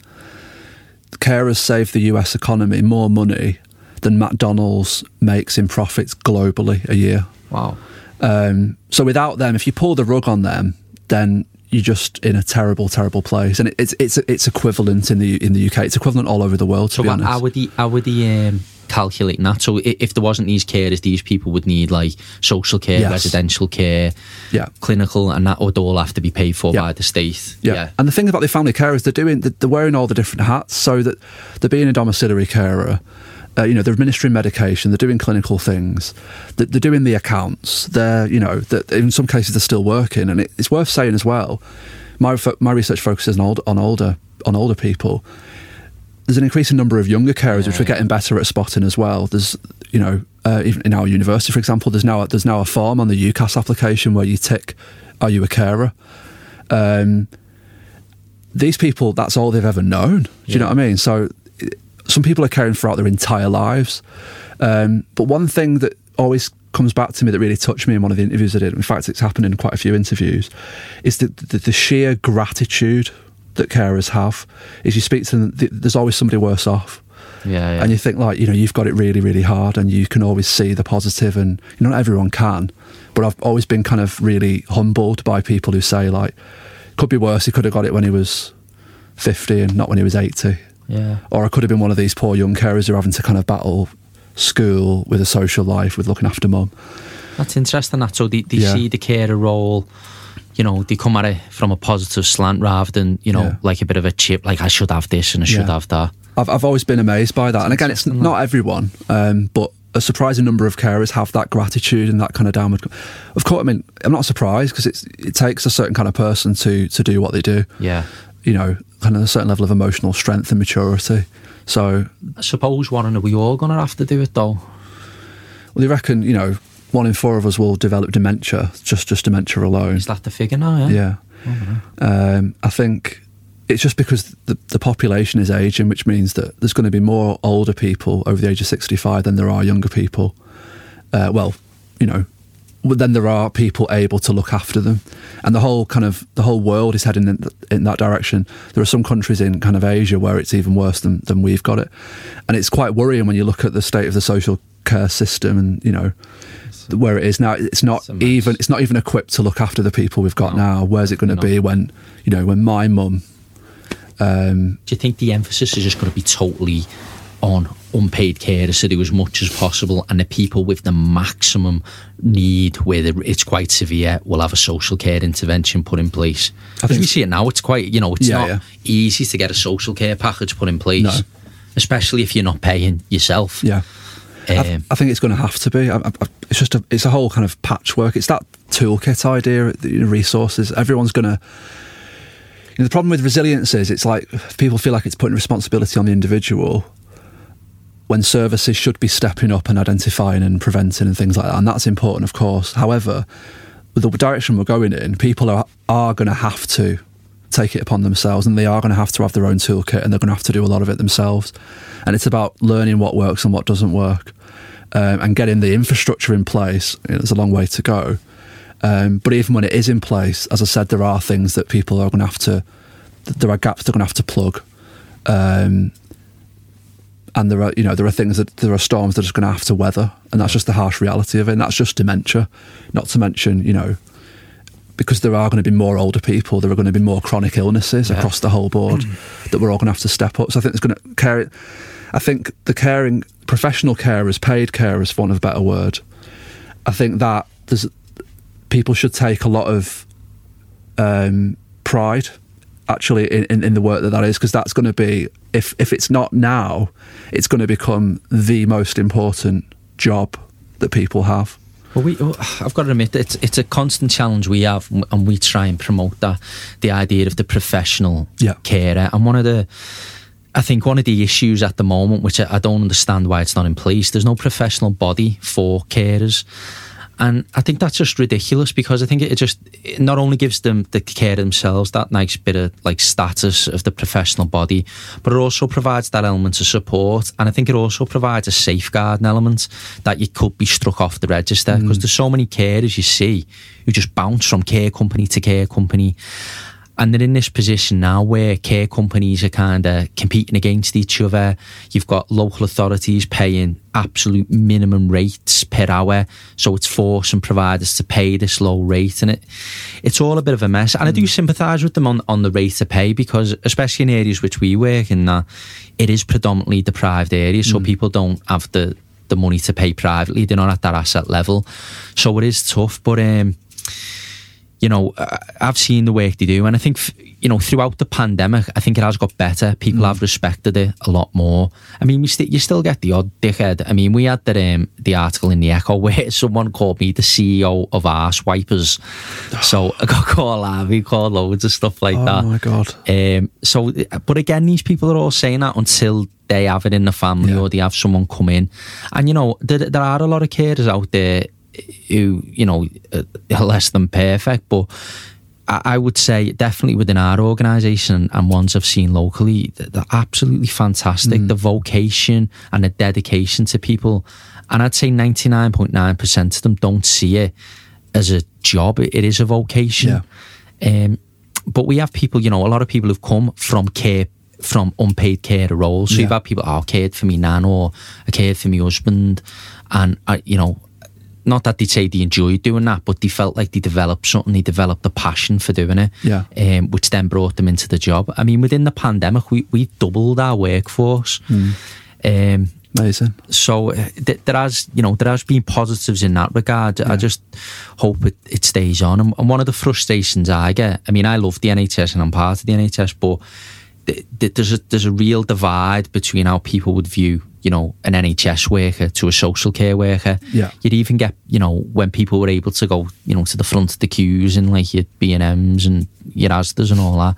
carers save the us economy more money than mcdonald's makes in profits globally a year Wow. Um, so without them, if you pull the rug on them, then you're just in a terrible, terrible place. And it's it's it's equivalent in the in the UK. It's equivalent all over the world. To So be what, honest, how would he how would he um, calculating that? So if there wasn't these carers, these people would need like social care, Yes. residential care, yeah. clinical, and that would all have to be paid for Yeah. by the state. Yeah. And the thing about the family carers, they're doing, they're wearing all the different hats so that they're being a domiciliary carer. Uh, you know, they're administering medication, they're doing clinical things, they're, they're doing the accounts, they're, you know, that in some cases they're still working. And it, it's worth saying as well, my, fo- my research focuses on, old, on older on older people. There's an increasing number of younger carers, which we're getting better at spotting as well. There's, you know, uh, even in our university, for example, there's now there's now a form on the UCAS application where you tick, "Are you a carer?" Um, these people, that's all they've ever known. Do you know what I mean? So, some people are caring throughout their entire lives. Um, but one thing that always comes back to me that really touched me in one of the interviews I did, in fact, it's happened in quite a few interviews, is the, the, the sheer gratitude that carers have. Is you speak to them, th- there's always somebody worse off. yeah, yeah. And you think, like, you know, you've got it really, really hard and you can always see the positive, and you know, not everyone can. But I've always been kind of really humbled by people who say, like, could be worse, he could have got it when he was 50 and not when he was 80 yeah. or I could have been one of these poor young carers who are having to kind of battle school with a social life with looking after mum. That's interesting. That so they, they Yeah. see the carer role. you know, they come at it from a positive slant rather than, you know, Yeah. like a bit of a chip, like I should have this and I should Yeah. have that. I've, I've always been amazed by that. And again, it's not everyone, um, but a surprising number of carers have that gratitude and that kind of downward. Of course, I mean, I'm not surprised because it's it takes a certain kind of person to to do what they do. Yeah. You know, kind of a certain level of emotional strength and maturity. So, I suppose, Warren, are we all going to have to do it though? well, you reckon you know one in four of us will develop dementia, just just dementia alone. Is that the figure now? Yeah. Yeah. Um, I think it's just because the, the population is aging, which means that there's going to be more older people over the age of 65 than there are younger people. Uh, well, you know, then there are people able to look after them, and the whole kind of the whole world is heading in, in that direction. There are some countries in kind of Asia where it's even worse than, than we've got it, and it's quite worrying when you look at the state of the social care system and you know where it is now. It's not mess. even it's not even equipped to look after the people we've got No, now. Where's it going to be when you know when my mum? Um, Do you think the emphasis is just going to be totally on unpaid carers to do as much as possible, and the people with the maximum need, where it's quite severe, will have a social care intervention put in place? I think we see it now. It's quite, you know, it's Yeah, not yeah. easy to get a social care package put in place, No. especially if you're not paying yourself. yeah. I, Um, I think it's going to have to be. I, I, it's just a, it's a whole kind of patchwork. It's that toolkit idea, the resources. Everyone's going to. You know, the problem with resilience is it's like people feel like it's putting responsibility on the individual when services should be stepping up and identifying and preventing and things like that. And that's important, of course. However, the direction we're going in, people are, are going to have to take it upon themselves and they are going to have to have their own toolkit and they're going to have to do a lot of it themselves. And it's about learning what works and what doesn't work um, and getting the infrastructure in place. You know, there's a long way to go. Um, but even when it is in place, as I said, there are things that people are going to have to, there are gaps they're going to have to plug. Um, and there are, you know, there are things that there are storms that are just going to have to weather, and that's just the harsh reality of it. And that's just dementia, not to mention, you know, because there are going to be more older people, there are going to be more chronic illnesses Yeah. across the whole board that we're all going to have to step up. So I think it's going to care. I think the caring, professional carers, paid carers, for want of a better word, I think that there's people should take a lot of um, pride actually in, in, in the work that that is because that's going to be if if it's not now it's going to become the most important job that people have Well, we, oh, I've got to admit, it's it's a constant challenge we have, and we try and promote that the idea of the professional Yeah. carer. And one of the, I think one of the issues at the moment, which I, I don't understand why it's not in place, there's no professional body for carers. And I think that's just ridiculous because I think it just it not only gives them the care themselves that nice bit of like status of the professional body, but it also provides that element of support. And I think it also provides a safeguarding element that you could be struck off the register because mm. there's so many carers you see who just bounce from care company to care company. And they're in this position now where care companies are kind of competing against each other. You've got local authorities paying absolute minimum rates per hour, so it's forcing providers to pay this low rate, and it it's all a bit of a mess. And I do sympathise with them on, on the rate of pay because, especially in areas which we work in, that it is predominantly deprived areas, so people don't have the the money to pay privately. They're not at that asset level, so it is tough. But um, you know, I- I've seen the work they do, and I think you know throughout the pandemic, I think it has got better. People have respected it a lot more. I mean, we st- you still get the odd dickhead. I mean, we had the um, the article in the Echo where someone called me the CEO of arse wipers. so I got called Harvey, called loads of stuff like oh that. Oh my god Um, so, but again, these people are all saying that until they have it in the family Yeah. or they have someone come in. And, you know, there, there are a lot of carers out there who, you know, uh, are less than perfect, but I, would say definitely within our organisation and ones I've seen locally, th- they're absolutely fantastic. Mm. The vocation and the dedication to people. And I'd say 99.9% of them don't see it as a job, it is a vocation. Um, but we have people, you know, a lot of people who've come from care, from unpaid care roles. So Yeah. you've had people, oh, I cared for me nan or I cared for my husband. And, I, you know, not that they'd say they enjoyed doing that, but they felt like they developed something, they developed a passion for doing it, Yeah. um, which then brought them into the job. I mean, within the pandemic, we, we doubled our workforce. Um, Amazing. So uh, th- there has, you know, there has been positives in that regard. I just hope it, it stays on. And, and one of the frustrations I get, I mean, I love the NHS and I'm part of the NHS, but th- there's a there's a real divide between how people would view you know, an NHS worker to a social care worker. Yeah. You'd even get, you know, when people were able to go, you know, to the front of the queues in like your B&Ms and your Asdas and all that.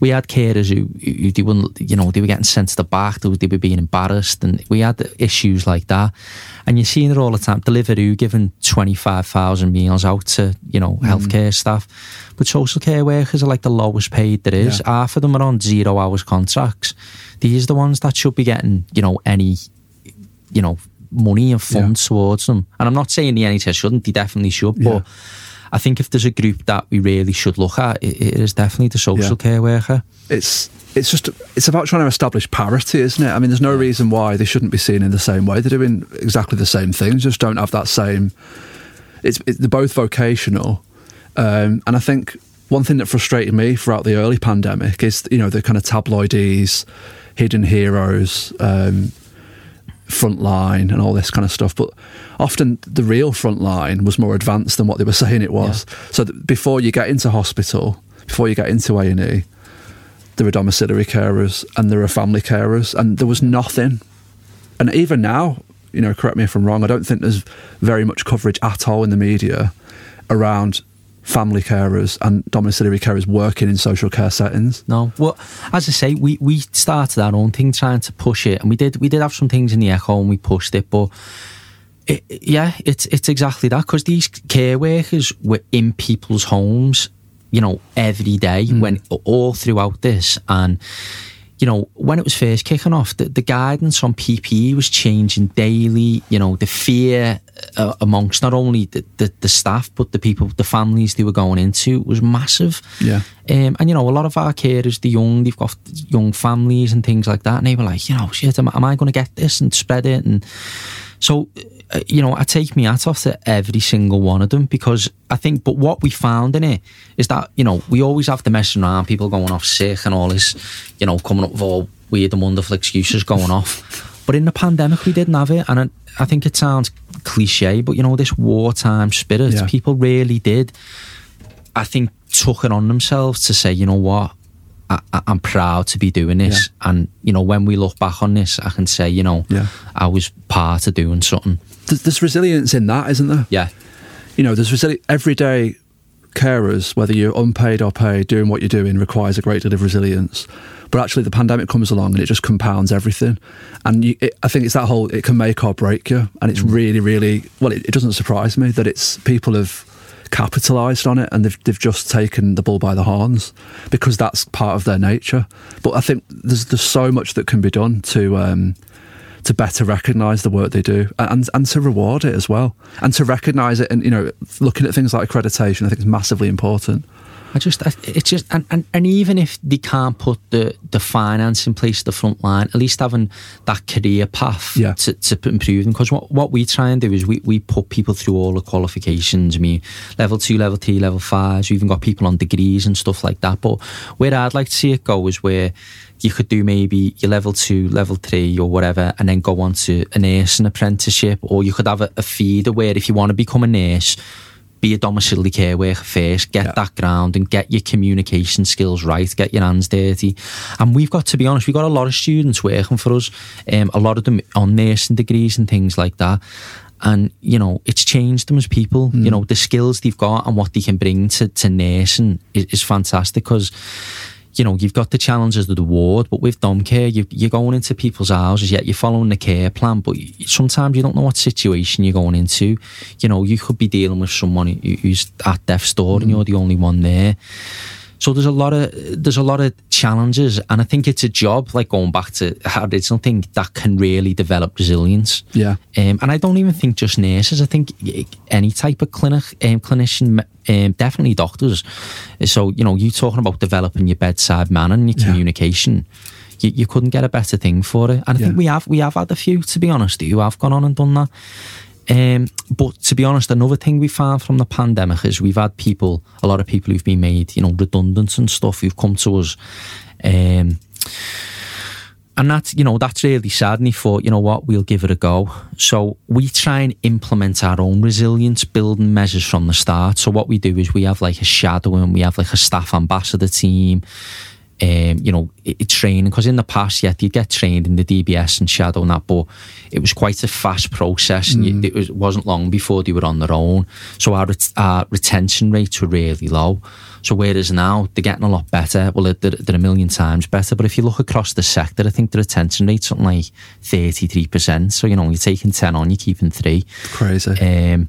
We had carers who, who they wouldn't, you know, they were getting sent to the back, they were, they were being embarrassed and we had issues like that. And you're seeing it all the time. Deliveroo giving 25,000 meals out to, you know, mm. healthcare staff. But social care workers are like the lowest paid there is. Yeah. Half of them are on zero hours contracts these are the ones that should be getting, you know, any, you know, money and funds yeah. towards them. And I'm not saying the NHS shouldn't, they definitely should, yeah. but I think if there's a group that we really should look at, it, it is definitely the social yeah. care worker. It's it's just it's about trying to establish parity, isn't it? I mean, there's no reason why they shouldn't be seen in the same way. They're doing exactly the same things, just don't have that same. It's, it, they're both vocational, um, and I think one thing that frustrated me throughout the early pandemic is you know the kind of tabloidies hidden heroes, um, frontline, and all this kind of stuff. But often the real frontline was more advanced than what they were saying it was. Yeah. So before you get into hospital, before you get into A and E, there are domiciliary carers and there are family carers, and there was nothing. And even now, you know, correct me if I'm wrong. I don't think there's very much coverage at all in the media around family carers and domiciliary carers working in social care settings. No, well, as I say, we, we started our own thing trying to push it, and we did we did have some things in the echo and we pushed it, but. It, yeah, it's it's exactly that because these care workers were in people's homes, you know, every day mm. when all throughout this, and you know, when it was first kicking off, the, the guidance on PPE was changing daily. You know, the fear uh, amongst not only the, the, the, staff but the people, the families they were going into was massive. Yeah. Um, and you know, a lot of our carers, the young, they've got young families and things like that, and they were like, you know, shit, am, am I going to get this and spread it? And so Uh, you know, I take me hat off to every single one of them because I think, but what we found in it is that, you know, we always have to mess around, people going off sick and all this, you know, coming up with all weird and wonderful excuses going off. But in the pandemic, we didn't have it. And I, I think it sounds cliche, but, you know, this wartime spirit, yeah. people really did, I think, took it on themselves to say, you know what, I, am proud to be doing this. Yeah. And, you know, when we look back on this, I can say, you know, yeah. I was part of doing something. There's, there's resilience in that, isn't there? Yeah. You know, there's resilience. Everyday carers, whether you're unpaid or paid, doing what you're doing requires a great deal of resilience. But actually, the pandemic comes along and it just compounds everything. And you, it, I think it's that whole, it can make or break you. And it's mm. really, really, well, it, it doesn't surprise me that it's people have capitalised on it and they've, they've just taken the bull by the horns because that's part of their nature. But I think there's, there's so much that can be done to. Um, to better recognise the work they do and and to reward it as well and to recognise it and you know looking at things like accreditation I think is massively important. I just, it's just, and, and, and even if they can't put the, the finance in place, the front line, at least having that career path yeah. to, to improve them. Because what, what we try and do is we, we put people through all the qualifications. I mean, level two, level three, level five. We even got people on degrees and stuff like that. But where I'd like to see it go is where you could do maybe your level two, level three, or whatever, and then go on to a nursing apprenticeship, or you could have a, a feeder where if you want to become a nurse, be a domiciliary care worker first, get yeah. that ground and get your communication skills right, get your hands dirty. And we've got to be honest, we've got a lot of students working for us, um, a lot of them on nursing degrees and things like that. And, you know, it's changed them as people. Mm. You know, the skills they've got and what they can bring to, to nursing is, is fantastic because you know, you've got the challenges of the ward, but with dom care, you, you're going into people's houses, yet you're following the care plan, but sometimes you don't know what situation you're going into. You know, you could be dealing with someone who's at death's door mm. and you're the only one there. So there's a lot of there's a lot of challenges, and I think it's a job like going back to our original something that can really develop resilience. Yeah, um, and I don't even think just nurses. I think any type of clinic um, clinician, um, definitely doctors. So you know, you talking about developing your bedside manner and your communication. You, you, couldn't get a better thing for it, and I yeah. think we have we have had a few to be honest who have gone on and done that. Um, but to be honest, another thing we found from the pandemic is we've had people, a lot of people who've been made, you know, redundant and stuff, who've come to us. Um, and that's you know that's really sad. And he thought, you know what, we'll give it a go. So we try and implement our own resilience building measures from the start. So what we do is we have like a shadow and we have like a staff ambassador team. Um, you know, it, it training because in the past, yeah, you'd get trained in the DBS and shadow and that, but it was quite a fast process, and you, it was, wasn't long before they were on their own. So our, our retention rates were really low. So whereas now they're getting a lot better, well, they're, they're a million times better. But if you look across the sector, I think the retention rate's something like 33%. So, you know, you're taking 10 on, you're keeping three. Crazy. Um,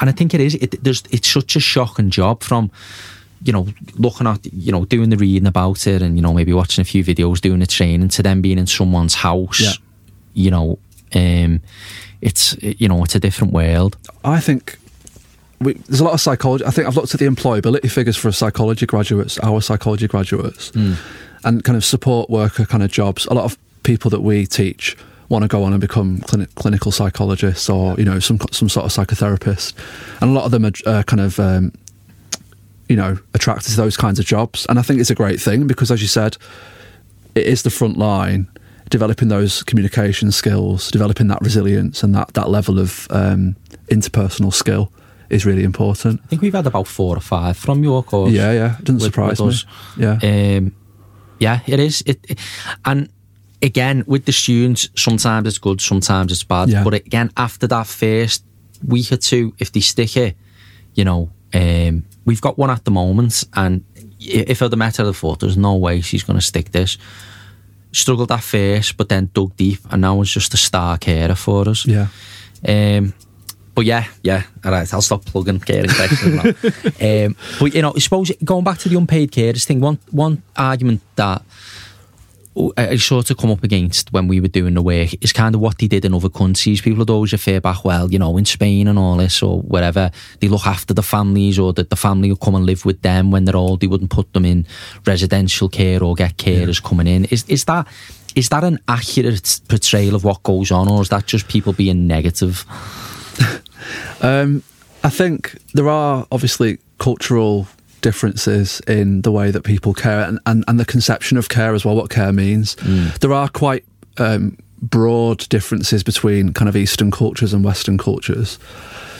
and I think it is, it, there's, it's such a shocking job from, you know, looking at, you know, doing the reading about it and, you know, maybe watching a few videos, doing the training to then being in someone's house, Yeah. you know, um, it's, you know, it's a different world. I think we, there's a lot of psychology. I think I've looked at the employability figures for psychology graduates, our psychology graduates, and kind of support worker kind of jobs. A lot of people that we teach want to go on and become clini- clinical psychologists or you know some some sort of psychotherapist, and a lot of them are uh, kind of um, you know attracted to those kinds of jobs. And I think it's a great thing because, as you said, it is the front line. Developing those communication skills, developing that resilience, and that, that level of um, interpersonal skill is really important. I think we've had about four or five from your course. Yeah, yeah, it doesn't with- surprise with me. us. Yeah, Um, yeah, it is. It, it- and again, with the students, sometimes it's good, sometimes it's bad. Yeah. But again, after that first week or two, if they stick it, you know, um, we've got one at the moment, and if I'd have met her, I'd thought there's no way she's going to stick this. Struggled at first, but then dug deep, and now it's just a star carer for us. yeah. Um, but yeah, yeah, all right, I'll stop plugging now. um, but you know, I suppose going back to the unpaid carers thing, one one argument that I sort of come up against when we were doing the work is kind of what they did in other countries. People would always refer back, well, you know, in Spain and all this or wherever, they look after the families or that the family will come and live with them when they're old. They wouldn't put them in residential care or get carers coming in. Is is that is that an accurate portrayal of what goes on, or is that just people being negative? Um, I think there are obviously cultural differences in the way that people care and, and, and the conception of care as well, what care means. There are quite um, broad differences between kind of Eastern cultures and Western cultures.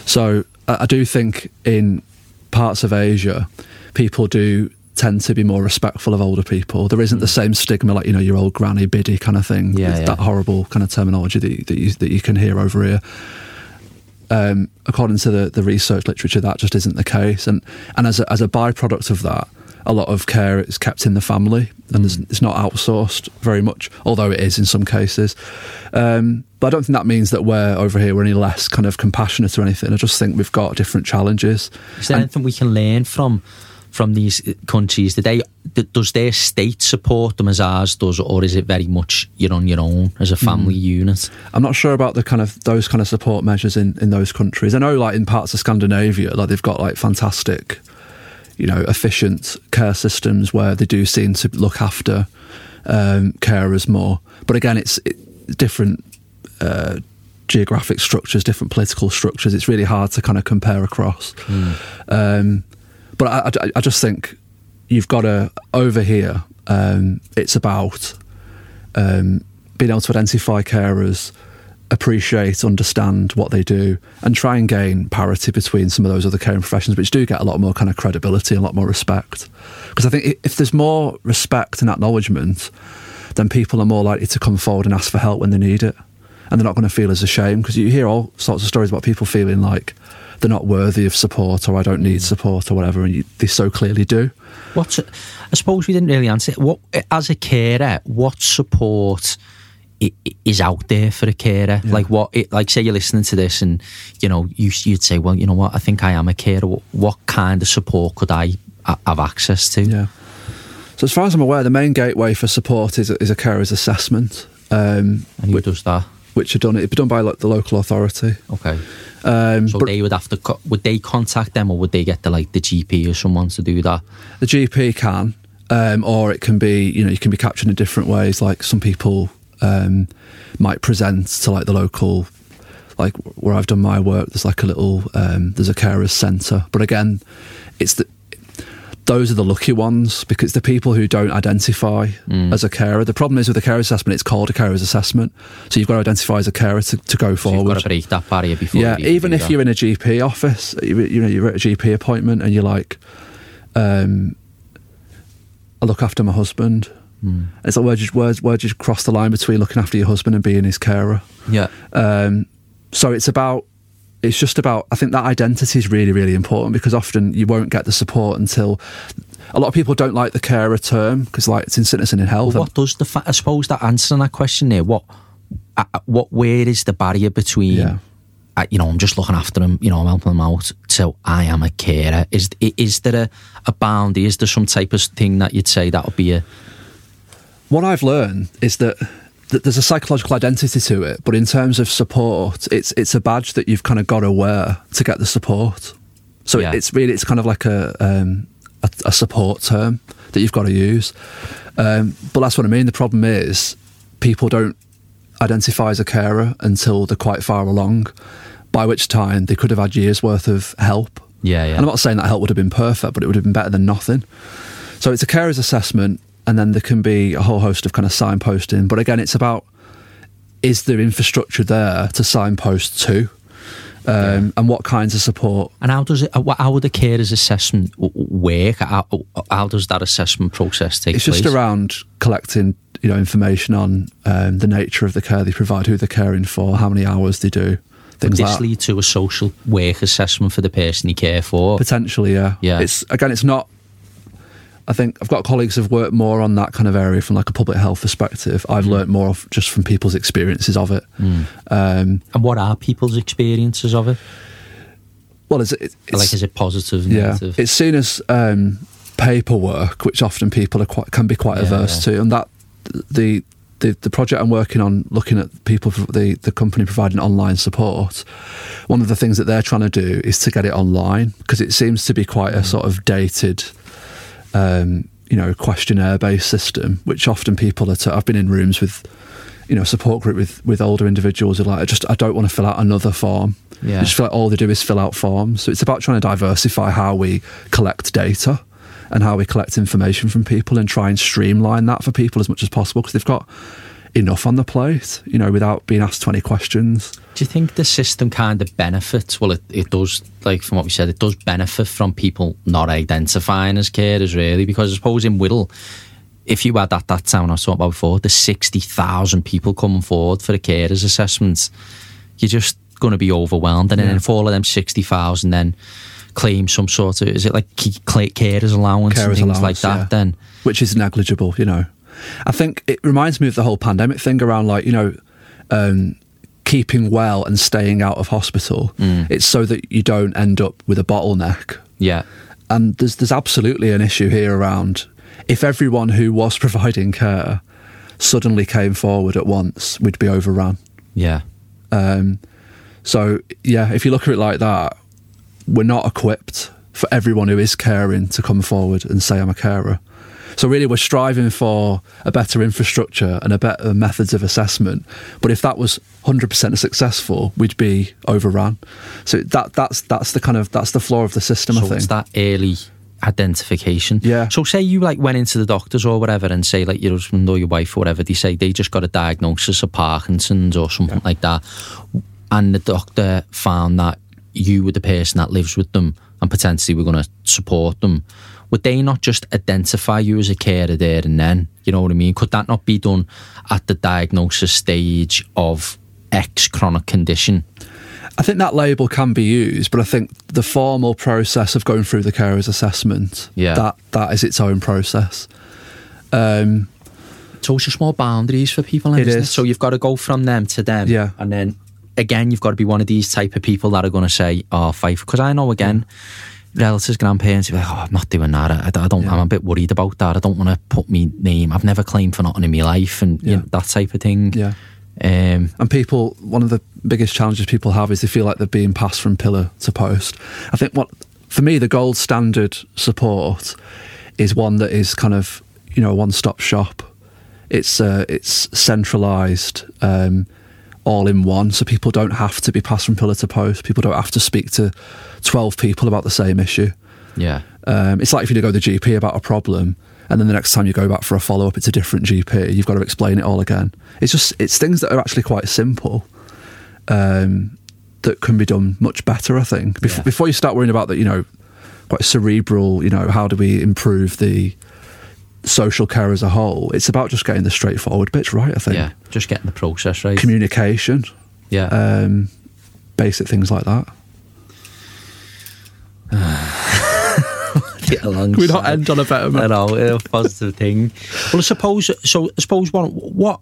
So I, I do think in parts of Asia, people do tend to be more respectful of older people. There isn't the same stigma like, you know, your old granny biddy kind of thing. Yeah, yeah. That horrible kind of terminology that you, that you, that you can hear over here um, according to the, the research literature, that just isn't the case. And and as a, as a byproduct of that, a lot of care is kept in the family and it's, it's not outsourced very much, although it is in some cases. Um, but I don't think that means that we're over here we're any less kind of compassionate or anything. I just think we've got different challenges. Is there And- anything we can learn from from these countries? Do they, does their state support them as ours does, or is it very much you're on your own as a family unit? I'm not sure about the kind of those kind of support measures in, in those countries. I know, like in parts of Scandinavia, like they've got like fantastic, you know, efficient care systems where they do seem to look after um, carers more. But again, it's it, different uh, geographic structures, different political structures. It's really hard to kind of compare across. Um, but I, I, I just think you've got to over here. Um, it's about um, being able to identify carers, appreciate, understand what they do, and try and gain parity between some of those other caring professions, which do get a lot more kind of credibility and a lot more respect. Because I think if there's more respect and acknowledgement, then people are more likely to come forward and ask for help when they need it. And they're not going to feel as ashamed because you hear all sorts of stories about people feeling like they're not worthy of support or I don't need support or whatever, and you, they so clearly do. What I suppose we didn't really answer. What as a carer, what support is out there for a carer? Like what? It, like say you're listening to this, and you know you you'd say, well, you know what? I think I am a carer. What, what kind of support could I have access to? Yeah. So as far as I'm aware, the main gateway for support is, is a carer's assessment, um, And who does that? Which are done it'd be done by like, the local authority. Okay. Um, So but they would have to co- would they contact them or would they get the like the GP or someone to do that? the GP can, um, or it can be you know you can be captured in different ways. Like some people um, might present to like the local, like where I've done my work. There's like a little um, there's a carers centre, but again, it's the those are the lucky ones because the people who don't identify Mm. as a carer. The problem is with the carer assessment, it's called a carer's assessment. So you've got to identify as a carer to, to go So you've forward. got to break that barrier before. yeah, you even if that. you're in a GP office, you, you know, you're at a GP appointment and you're like, um, I look after my husband. Mm. It's like, where you, where, where you cross the line between looking after your husband and being his carer? yeah, Um, so it's about, it's just about, I think that identity is really, really important because often you won't get the support until, a lot of people don't like the carer term because like it's in sickness and in health. Well, what does the fa- I suppose that answering that question there? What, uh, uh, what, where is the barrier between? Yeah. Uh, you know, I'm just looking after them. You know, I'm helping them out. So I am a carer. Is is there a, a boundary? Is there some type of thing that you'd say that would be a? what I've learned is that, that there's a psychological identity to it, but in terms of support, it's it's a badge that you've kind of got to wear to get the support. So Yeah. it's really it's kind of like a, um, a a support term that you've got to use. Um, but that's what I mean. The problem is people don't identify as a carer until they're quite far along, by which time they could have had years worth of help. Yeah, yeah. And I'm not saying that help would have been perfect, but it would have been better than nothing. So it's a carer's assessment, and then there can be a whole host of kind of signposting. But again, it's about is there infrastructure there to signpost to, um, and what kinds of support. And how does it? uh, How would the carers assessment work? How, how does that assessment process take It's place? just around collecting, you know, information on um, the nature of the care they provide, who they're caring for, how many hours they do, Would things this like lead to a social work assessment for the person you care for? Potentially, yeah. Yeah. It's again, it's not. I think I've got colleagues who've worked more on that kind of area from like a public health perspective. I've Mm. learnt more of just from people's experiences of it. Um, And what are people's experiences of it? well, it's, it's like, is it positive, yeah, negative? it's seen as um, paperwork, which often people are quite can be quite Yeah, averse yeah. to, and that the. The, the project I'm working on, looking at people, the, the company providing online support, one of the things that they're trying to do is to get it online because it seems to be quite Mm. a sort of dated um, you know, questionnaire based system, which often people are. T- I've been in rooms with, you know, support group with with older individuals who are like, I just I don't want to fill out another form. Yeah. I just feel like all they do is fill out forms. So it's about trying to diversify how we collect data and how we collect information from people and try and streamline that for people as much as possible because they've got enough on the plate, you know, without being asked 20 questions. Do you think the system kind of benefits? Well, it, it does, like from what we said, it does benefit from people not identifying as carers, really, because I suppose in Wirral, if you had that, that town I was talking about before, there's 60,000 people coming forward for the carers assessments, you're just going to be overwhelmed. And then Yeah. if all of them 60,000 then claim some sort of, is it like carers allowance and Carers things like that, yeah. then? which is negligible, you know. I think it reminds me of the whole pandemic thing around like, you know, um, keeping well and staying out of hospital. It's so that you don't end up with a bottleneck. Yeah. And there's there's absolutely an issue here around if everyone who was providing care suddenly came forward at once, we'd be overrun. Yeah. Um, so yeah, if you look at it like that, we're not equipped for everyone who is caring to come forward and say I'm a carer. So really, we're striving for a better infrastructure and a better methods of assessment. But if that was 100% successful, we'd be overrun. So that that's that's the kind of that's the flaw of the system. I think. it's that early identification. Yeah. So say you like went into the doctors or whatever and say like your husband or your wife or whatever, they say they just got a diagnosis of Parkinson's or something like that. And the doctor found that you were the person that lives with them and potentially were going to support them. Would they not just identify you as a carer there and then? You know what I mean? Could that not be done at the diagnosis stage of X chronic condition? I think that label can be used, but I think the formal process of going through the carer's assessment, Yeah. that that is its own process. Um, So it's just more boundaries for people, It isn't it? is. So you've got to go from them to them, Yeah. and then again you've got to be one of these type of people that are going to say, "Oh, fight," because I know again. Relatives, grandparents, be like, oh, I'm not doing that. I, I don't. Yeah. I'm a bit worried about that. I don't want to put my name. I've never claimed for nothing in my life, and you know, that type of thing. yeah. Um, And people, one of the biggest challenges people have is they feel like they're being passed from pillar to post. I think what, for me, the gold standard support is one that is kind of, you know, a one stop shop. It's uh, it's centralised, um, all in one, so people don't have to be passed from pillar to post. People don't have to speak to twelve people about the same issue. yeah, Um, it's like if you go to the GP about a problem, and then the next time you go back for a follow up, it's a different GP. You've got to explain it all again. It's just it's things that are actually quite simple. Um, that can be done much better, I think. Bef- Yeah. Before you start worrying about that, you know, quite cerebral, you know, how do we improve the social care as a whole? It's about just getting the straightforward bits right, I think. Yeah, just getting the process right. Communication, yeah. um, basic things like that. Get along. We not end on a better note. know, a positive thing. Well, I suppose. So, I suppose one. What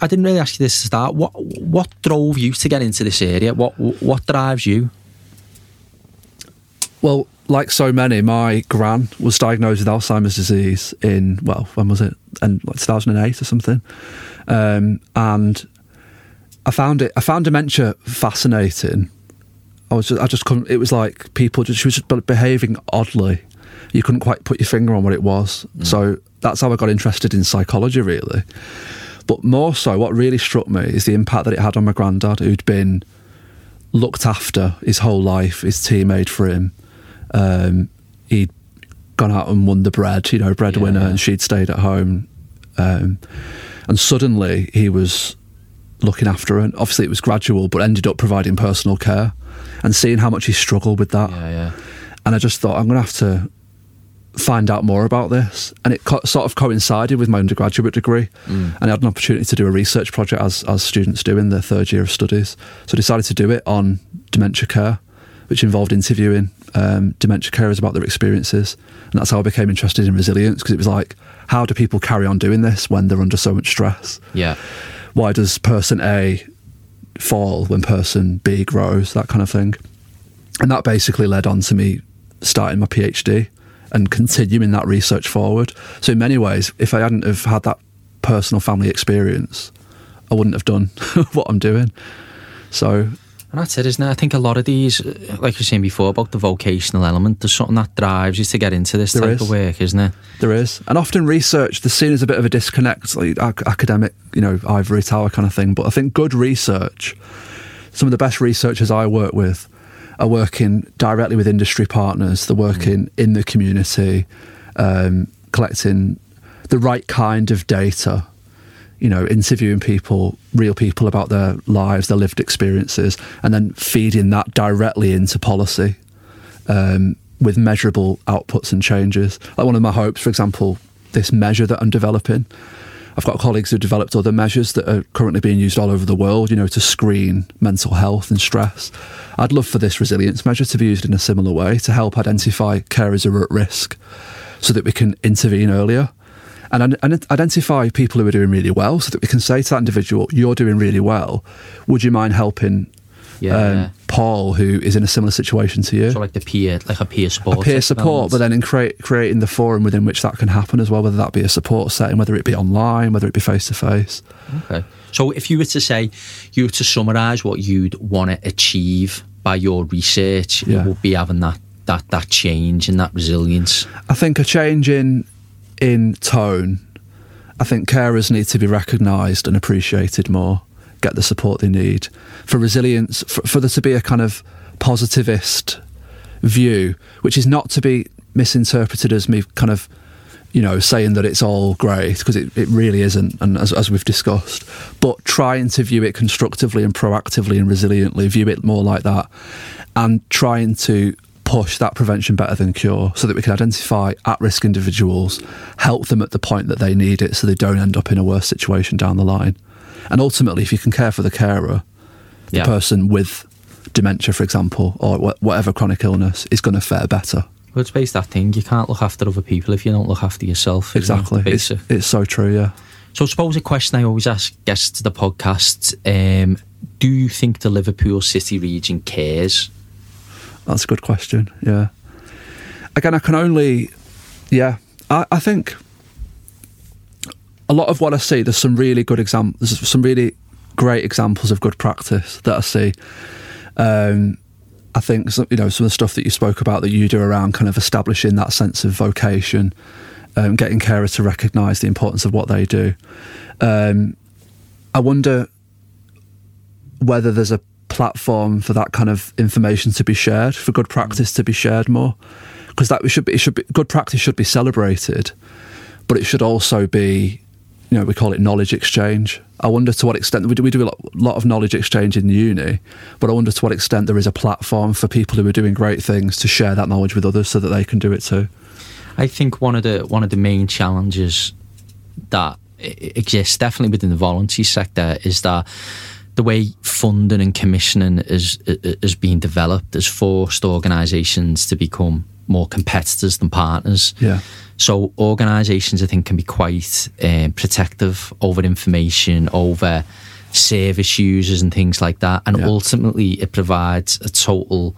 I didn't really ask you this to start. What what drove you to get into this area? What what drives you? Well, like so many, my gran was diagnosed with Alzheimer's disease in well, when was it? And like 2008 or something. Um, and I found it. I found dementia fascinating. I was. Just, I just couldn't. It was like people. Just, she was just behaving oddly. You couldn't quite put your finger on what it was. So that's how I got interested in psychology, really. But more so, what really struck me is the impact that it had on my granddad, who'd been looked after his whole life. His tea made for him. Um, he'd gone out and won the bread, you know, breadwinner, Yeah. and she'd stayed at home. Um, and suddenly he was looking after her. And obviously, it was gradual, but ended up providing personal care and seeing how much he struggled with that. Yeah, yeah. And I just thought, I'm going to have to find out more about this. And it co- sort of coincided with my undergraduate degree. And I had an opportunity to do a research project as, as students do in their third year of studies. So I decided to do it on dementia care, which involved interviewing um, dementia carers about their experiences. And that's how I became interested in resilience because it was like, how do people carry on doing this when they're under so much stress? Yeah. why does person A fall when person B grows, that kind of thing. And that basically led on to me starting my PhD and continuing that research forward. So in many ways, if I hadn't have had that personal family experience, I wouldn't have done what I'm doing. So And that's it, isn't it? I think a lot of these, uh, like you were saying before about the vocational element, there's something that drives you to get into this There type is. of work, isn't it? There is, and often research there's seen as a bit of a disconnect, like ac- academic, you know, ivory tower kind of thing. But I think good research, some of the best researchers I work with, are working directly with industry partners. They're working in the community, um, collecting the right kind of data. You know, interviewing people, real people about their lives, their lived experiences, and then feeding that directly into policy um, with measurable outputs and changes. Like one of my hopes, for example, this measure that I'm developing. I've got colleagues who developed other measures that are currently being used all over the world, you know, to screen mental health and stress. I'd love for this resilience measure to be used in a similar way to help identify carers who are at risk so that we can intervene earlier and, and identify people who are doing really well so that we can say to that individual, you're doing really well. Would you mind helping Yeah. um, Paul, who is in a similar situation to you? so like the peer, like a peer support. a peer support, but then in create, creating the forum within which that can happen as well, whether that be a support setting, whether it be online, whether it be face to face. Okay. So if you were to say, you were to summarise what you'd want to achieve by your research, Yeah. it would be having that, that, that change and that resilience. I think a change in in tone. I think carers need to be recognised and appreciated more, get the support they need. For resilience, for, for there to be a kind of positivist view, which is not to be misinterpreted as me kind of, you know, saying that it's all great, because it, it really isn't, and as, as we've discussed, but trying to view it constructively and proactively and resiliently, view it more like that, and trying to push that prevention better than cure so that we can identify at risk individuals, help them at the point that they need it so they don't end up in a worse situation down the line. And ultimately, if you can care for the carer, the Yeah. person with dementia, for example, or wh- whatever chronic illness, is going to fare better. Well, it's based that thing. You can't look after other people if you don't look after yourself. Exactly. It's, it's so true, yeah. So I suppose a question I always ask guests to the podcast, um, do you think the Liverpool City region cares? That's a good question. Yeah. Again, I can only, yeah. I, I think a lot of what I see, there's some really good examples, there's some really great examples of good practice that I see. Um, I think you know some of the stuff that you spoke about that you do around kind of establishing that sense of vocation, um, getting carers to recognise the importance of what they do. Um, I wonder whether there's a platform for that kind of information to be shared, for good practice to be shared more. because that we should be, it should be good practice should be celebrated, but it should also be, you know, we call it knowledge exchange. I wonder to what extent we do, we do a lot, lot of knowledge exchange in the uni, but I wonder to what extent there is a platform for people who are doing great things to share that knowledge with others so that they can do it too. I think one of the one of the main challenges that exists definitely within the voluntary sector is that the way funding and commissioning is is being developed has forced organisations to become more competitors than partners. Yeah. So organisations, I think, can be quite um, protective over information, over service users and things like that, and yeah. ultimately it provides a total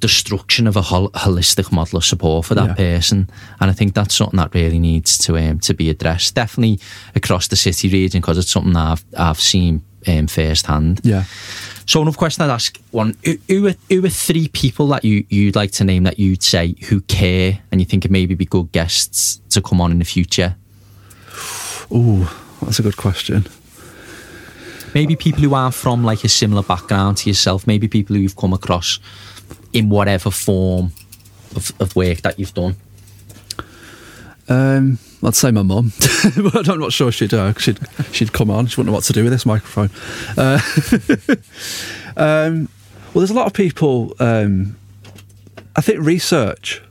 destruction of a hol- holistic model of support for that yeah. person. And I think that's something that really needs to um, to be addressed, definitely across the city region, because it's something that I've I've seen um, firsthand. Yeah. So another question I'd ask one: who, who, are, who are three people that you you'd like to name that you'd say who care and you think would maybe be good guests to come on in the future? Oh, that's a good question. Maybe people who are from like a similar background to yourself. Maybe people who you've come across in whatever form of, of work that you've done. Um, I'd say my mum, but I'm not sure she'd uh, she'd she'd come on. She wouldn't know what to do with this microphone. Uh, um, well, there's a lot of people. Um, I think research.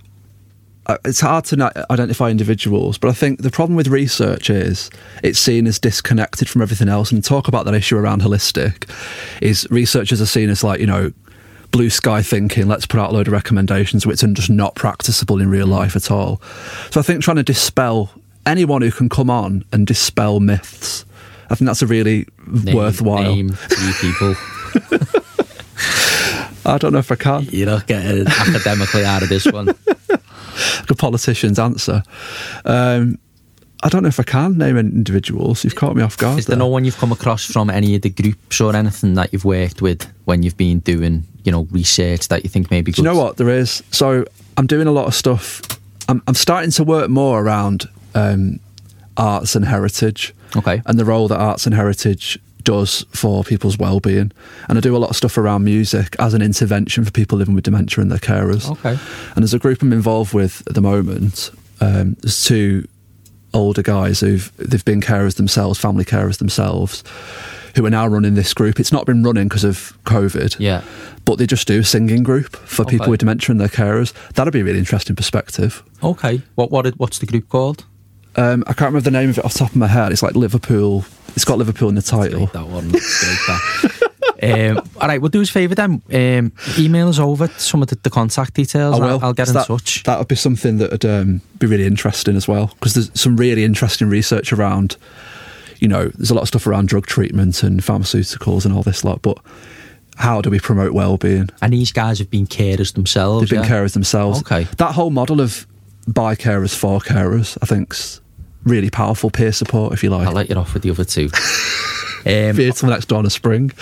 Uh, it's hard to identify individuals, but I think the problem with research is it's seen as disconnected from everything else. And talk about that issue around holistic is researchers are seen as like you know blue sky thinking, let's put out a load of recommendations which are just not practicable in real life at all. So I think trying to dispel anyone who can come on and dispel myths, I think that's a really name, worthwhile. Name three people. I don't know if I can. You're not getting academically out of this one. like a politician's answer. Um, I don't know if I can name individuals. You've caught me off guard. Is there, there no one you've come across from any of the groups or anything that you've worked with when you've been doing, you know, research that you think maybe? Do you know what there is? So I'm doing a lot of stuff. I'm, I'm starting to work more around um, arts and heritage. Okay. And the role that arts and heritage does for people's well-being and I do a lot of stuff around music as an intervention for people living with dementia and their carers okay and there's a group I'm involved with at the moment um, there's two older guys who've they've been carers themselves, family carers themselves, who are now running this group. It's not been running because of COVID. Yeah. But they just do a singing group for okay. people with dementia and their carers. That'd be a really interesting perspective. Okay. What what what's the group called? Um, I can't remember the name of it off the top of my head. It's like Liverpool. It's got Liverpool in the title. That one. um, all right, we'll do us a favour then. Um, email us over some of the, the contact details. I will. I'll, get in that, touch. That would be something that would um, be really interesting as well because there's some really interesting research around. You know, there's a lot of stuff around drug treatment and pharmaceuticals and all this lot, but how do we promote well-being? And these guys have been carers themselves. They've been yeah? carers themselves. Okay. That whole model of by carers for carers, I think's really powerful peer support, if you like. I'll let you off with the other two. Um, Fear to the next dawn of spring.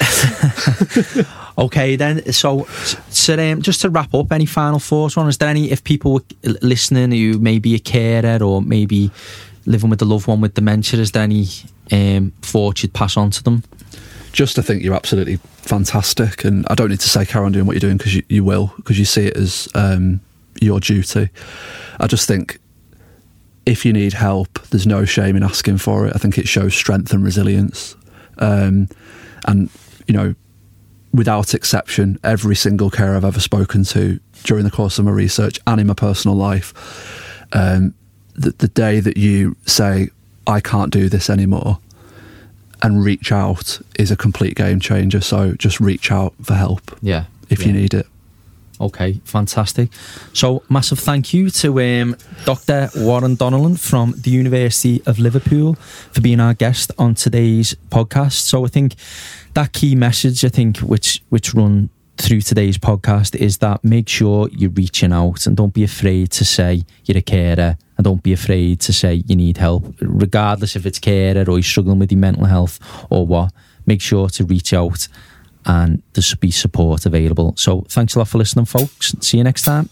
okay, then. So, so um, just to wrap up, any final thoughts on? Is there any if people were listening who maybe a carer or maybe living with a loved one with dementia? Is there any um, thoughts you'd pass on to them? Just to think you're absolutely fantastic, and I don't need to say carry on doing what you're doing because you, you, will because you see it as um, your duty. I just think if you need help, there's no shame in asking for it. I think it shows strength and resilience. Um, and, you know, without exception, every single carer I've ever spoken to during the course of my research and in my personal life, um, the, the day that you say, I can't do this anymore, and reach out is a complete game changer. So just reach out for help. Yeah. If yeah. you need it. Okay, fantastic. So, massive thank you to um, Dr. Warren Donnellan from the University of Liverpool for being our guest on today's podcast. So, I think that key message, I think, which which run through today's podcast is that make sure you're reaching out and don't be afraid to say you're a carer and don't be afraid to say you need help, regardless if it's carer or you're struggling with your mental health or what. Make sure to reach out and there should be support available. So thanks a lot for listening, folks. See you next time.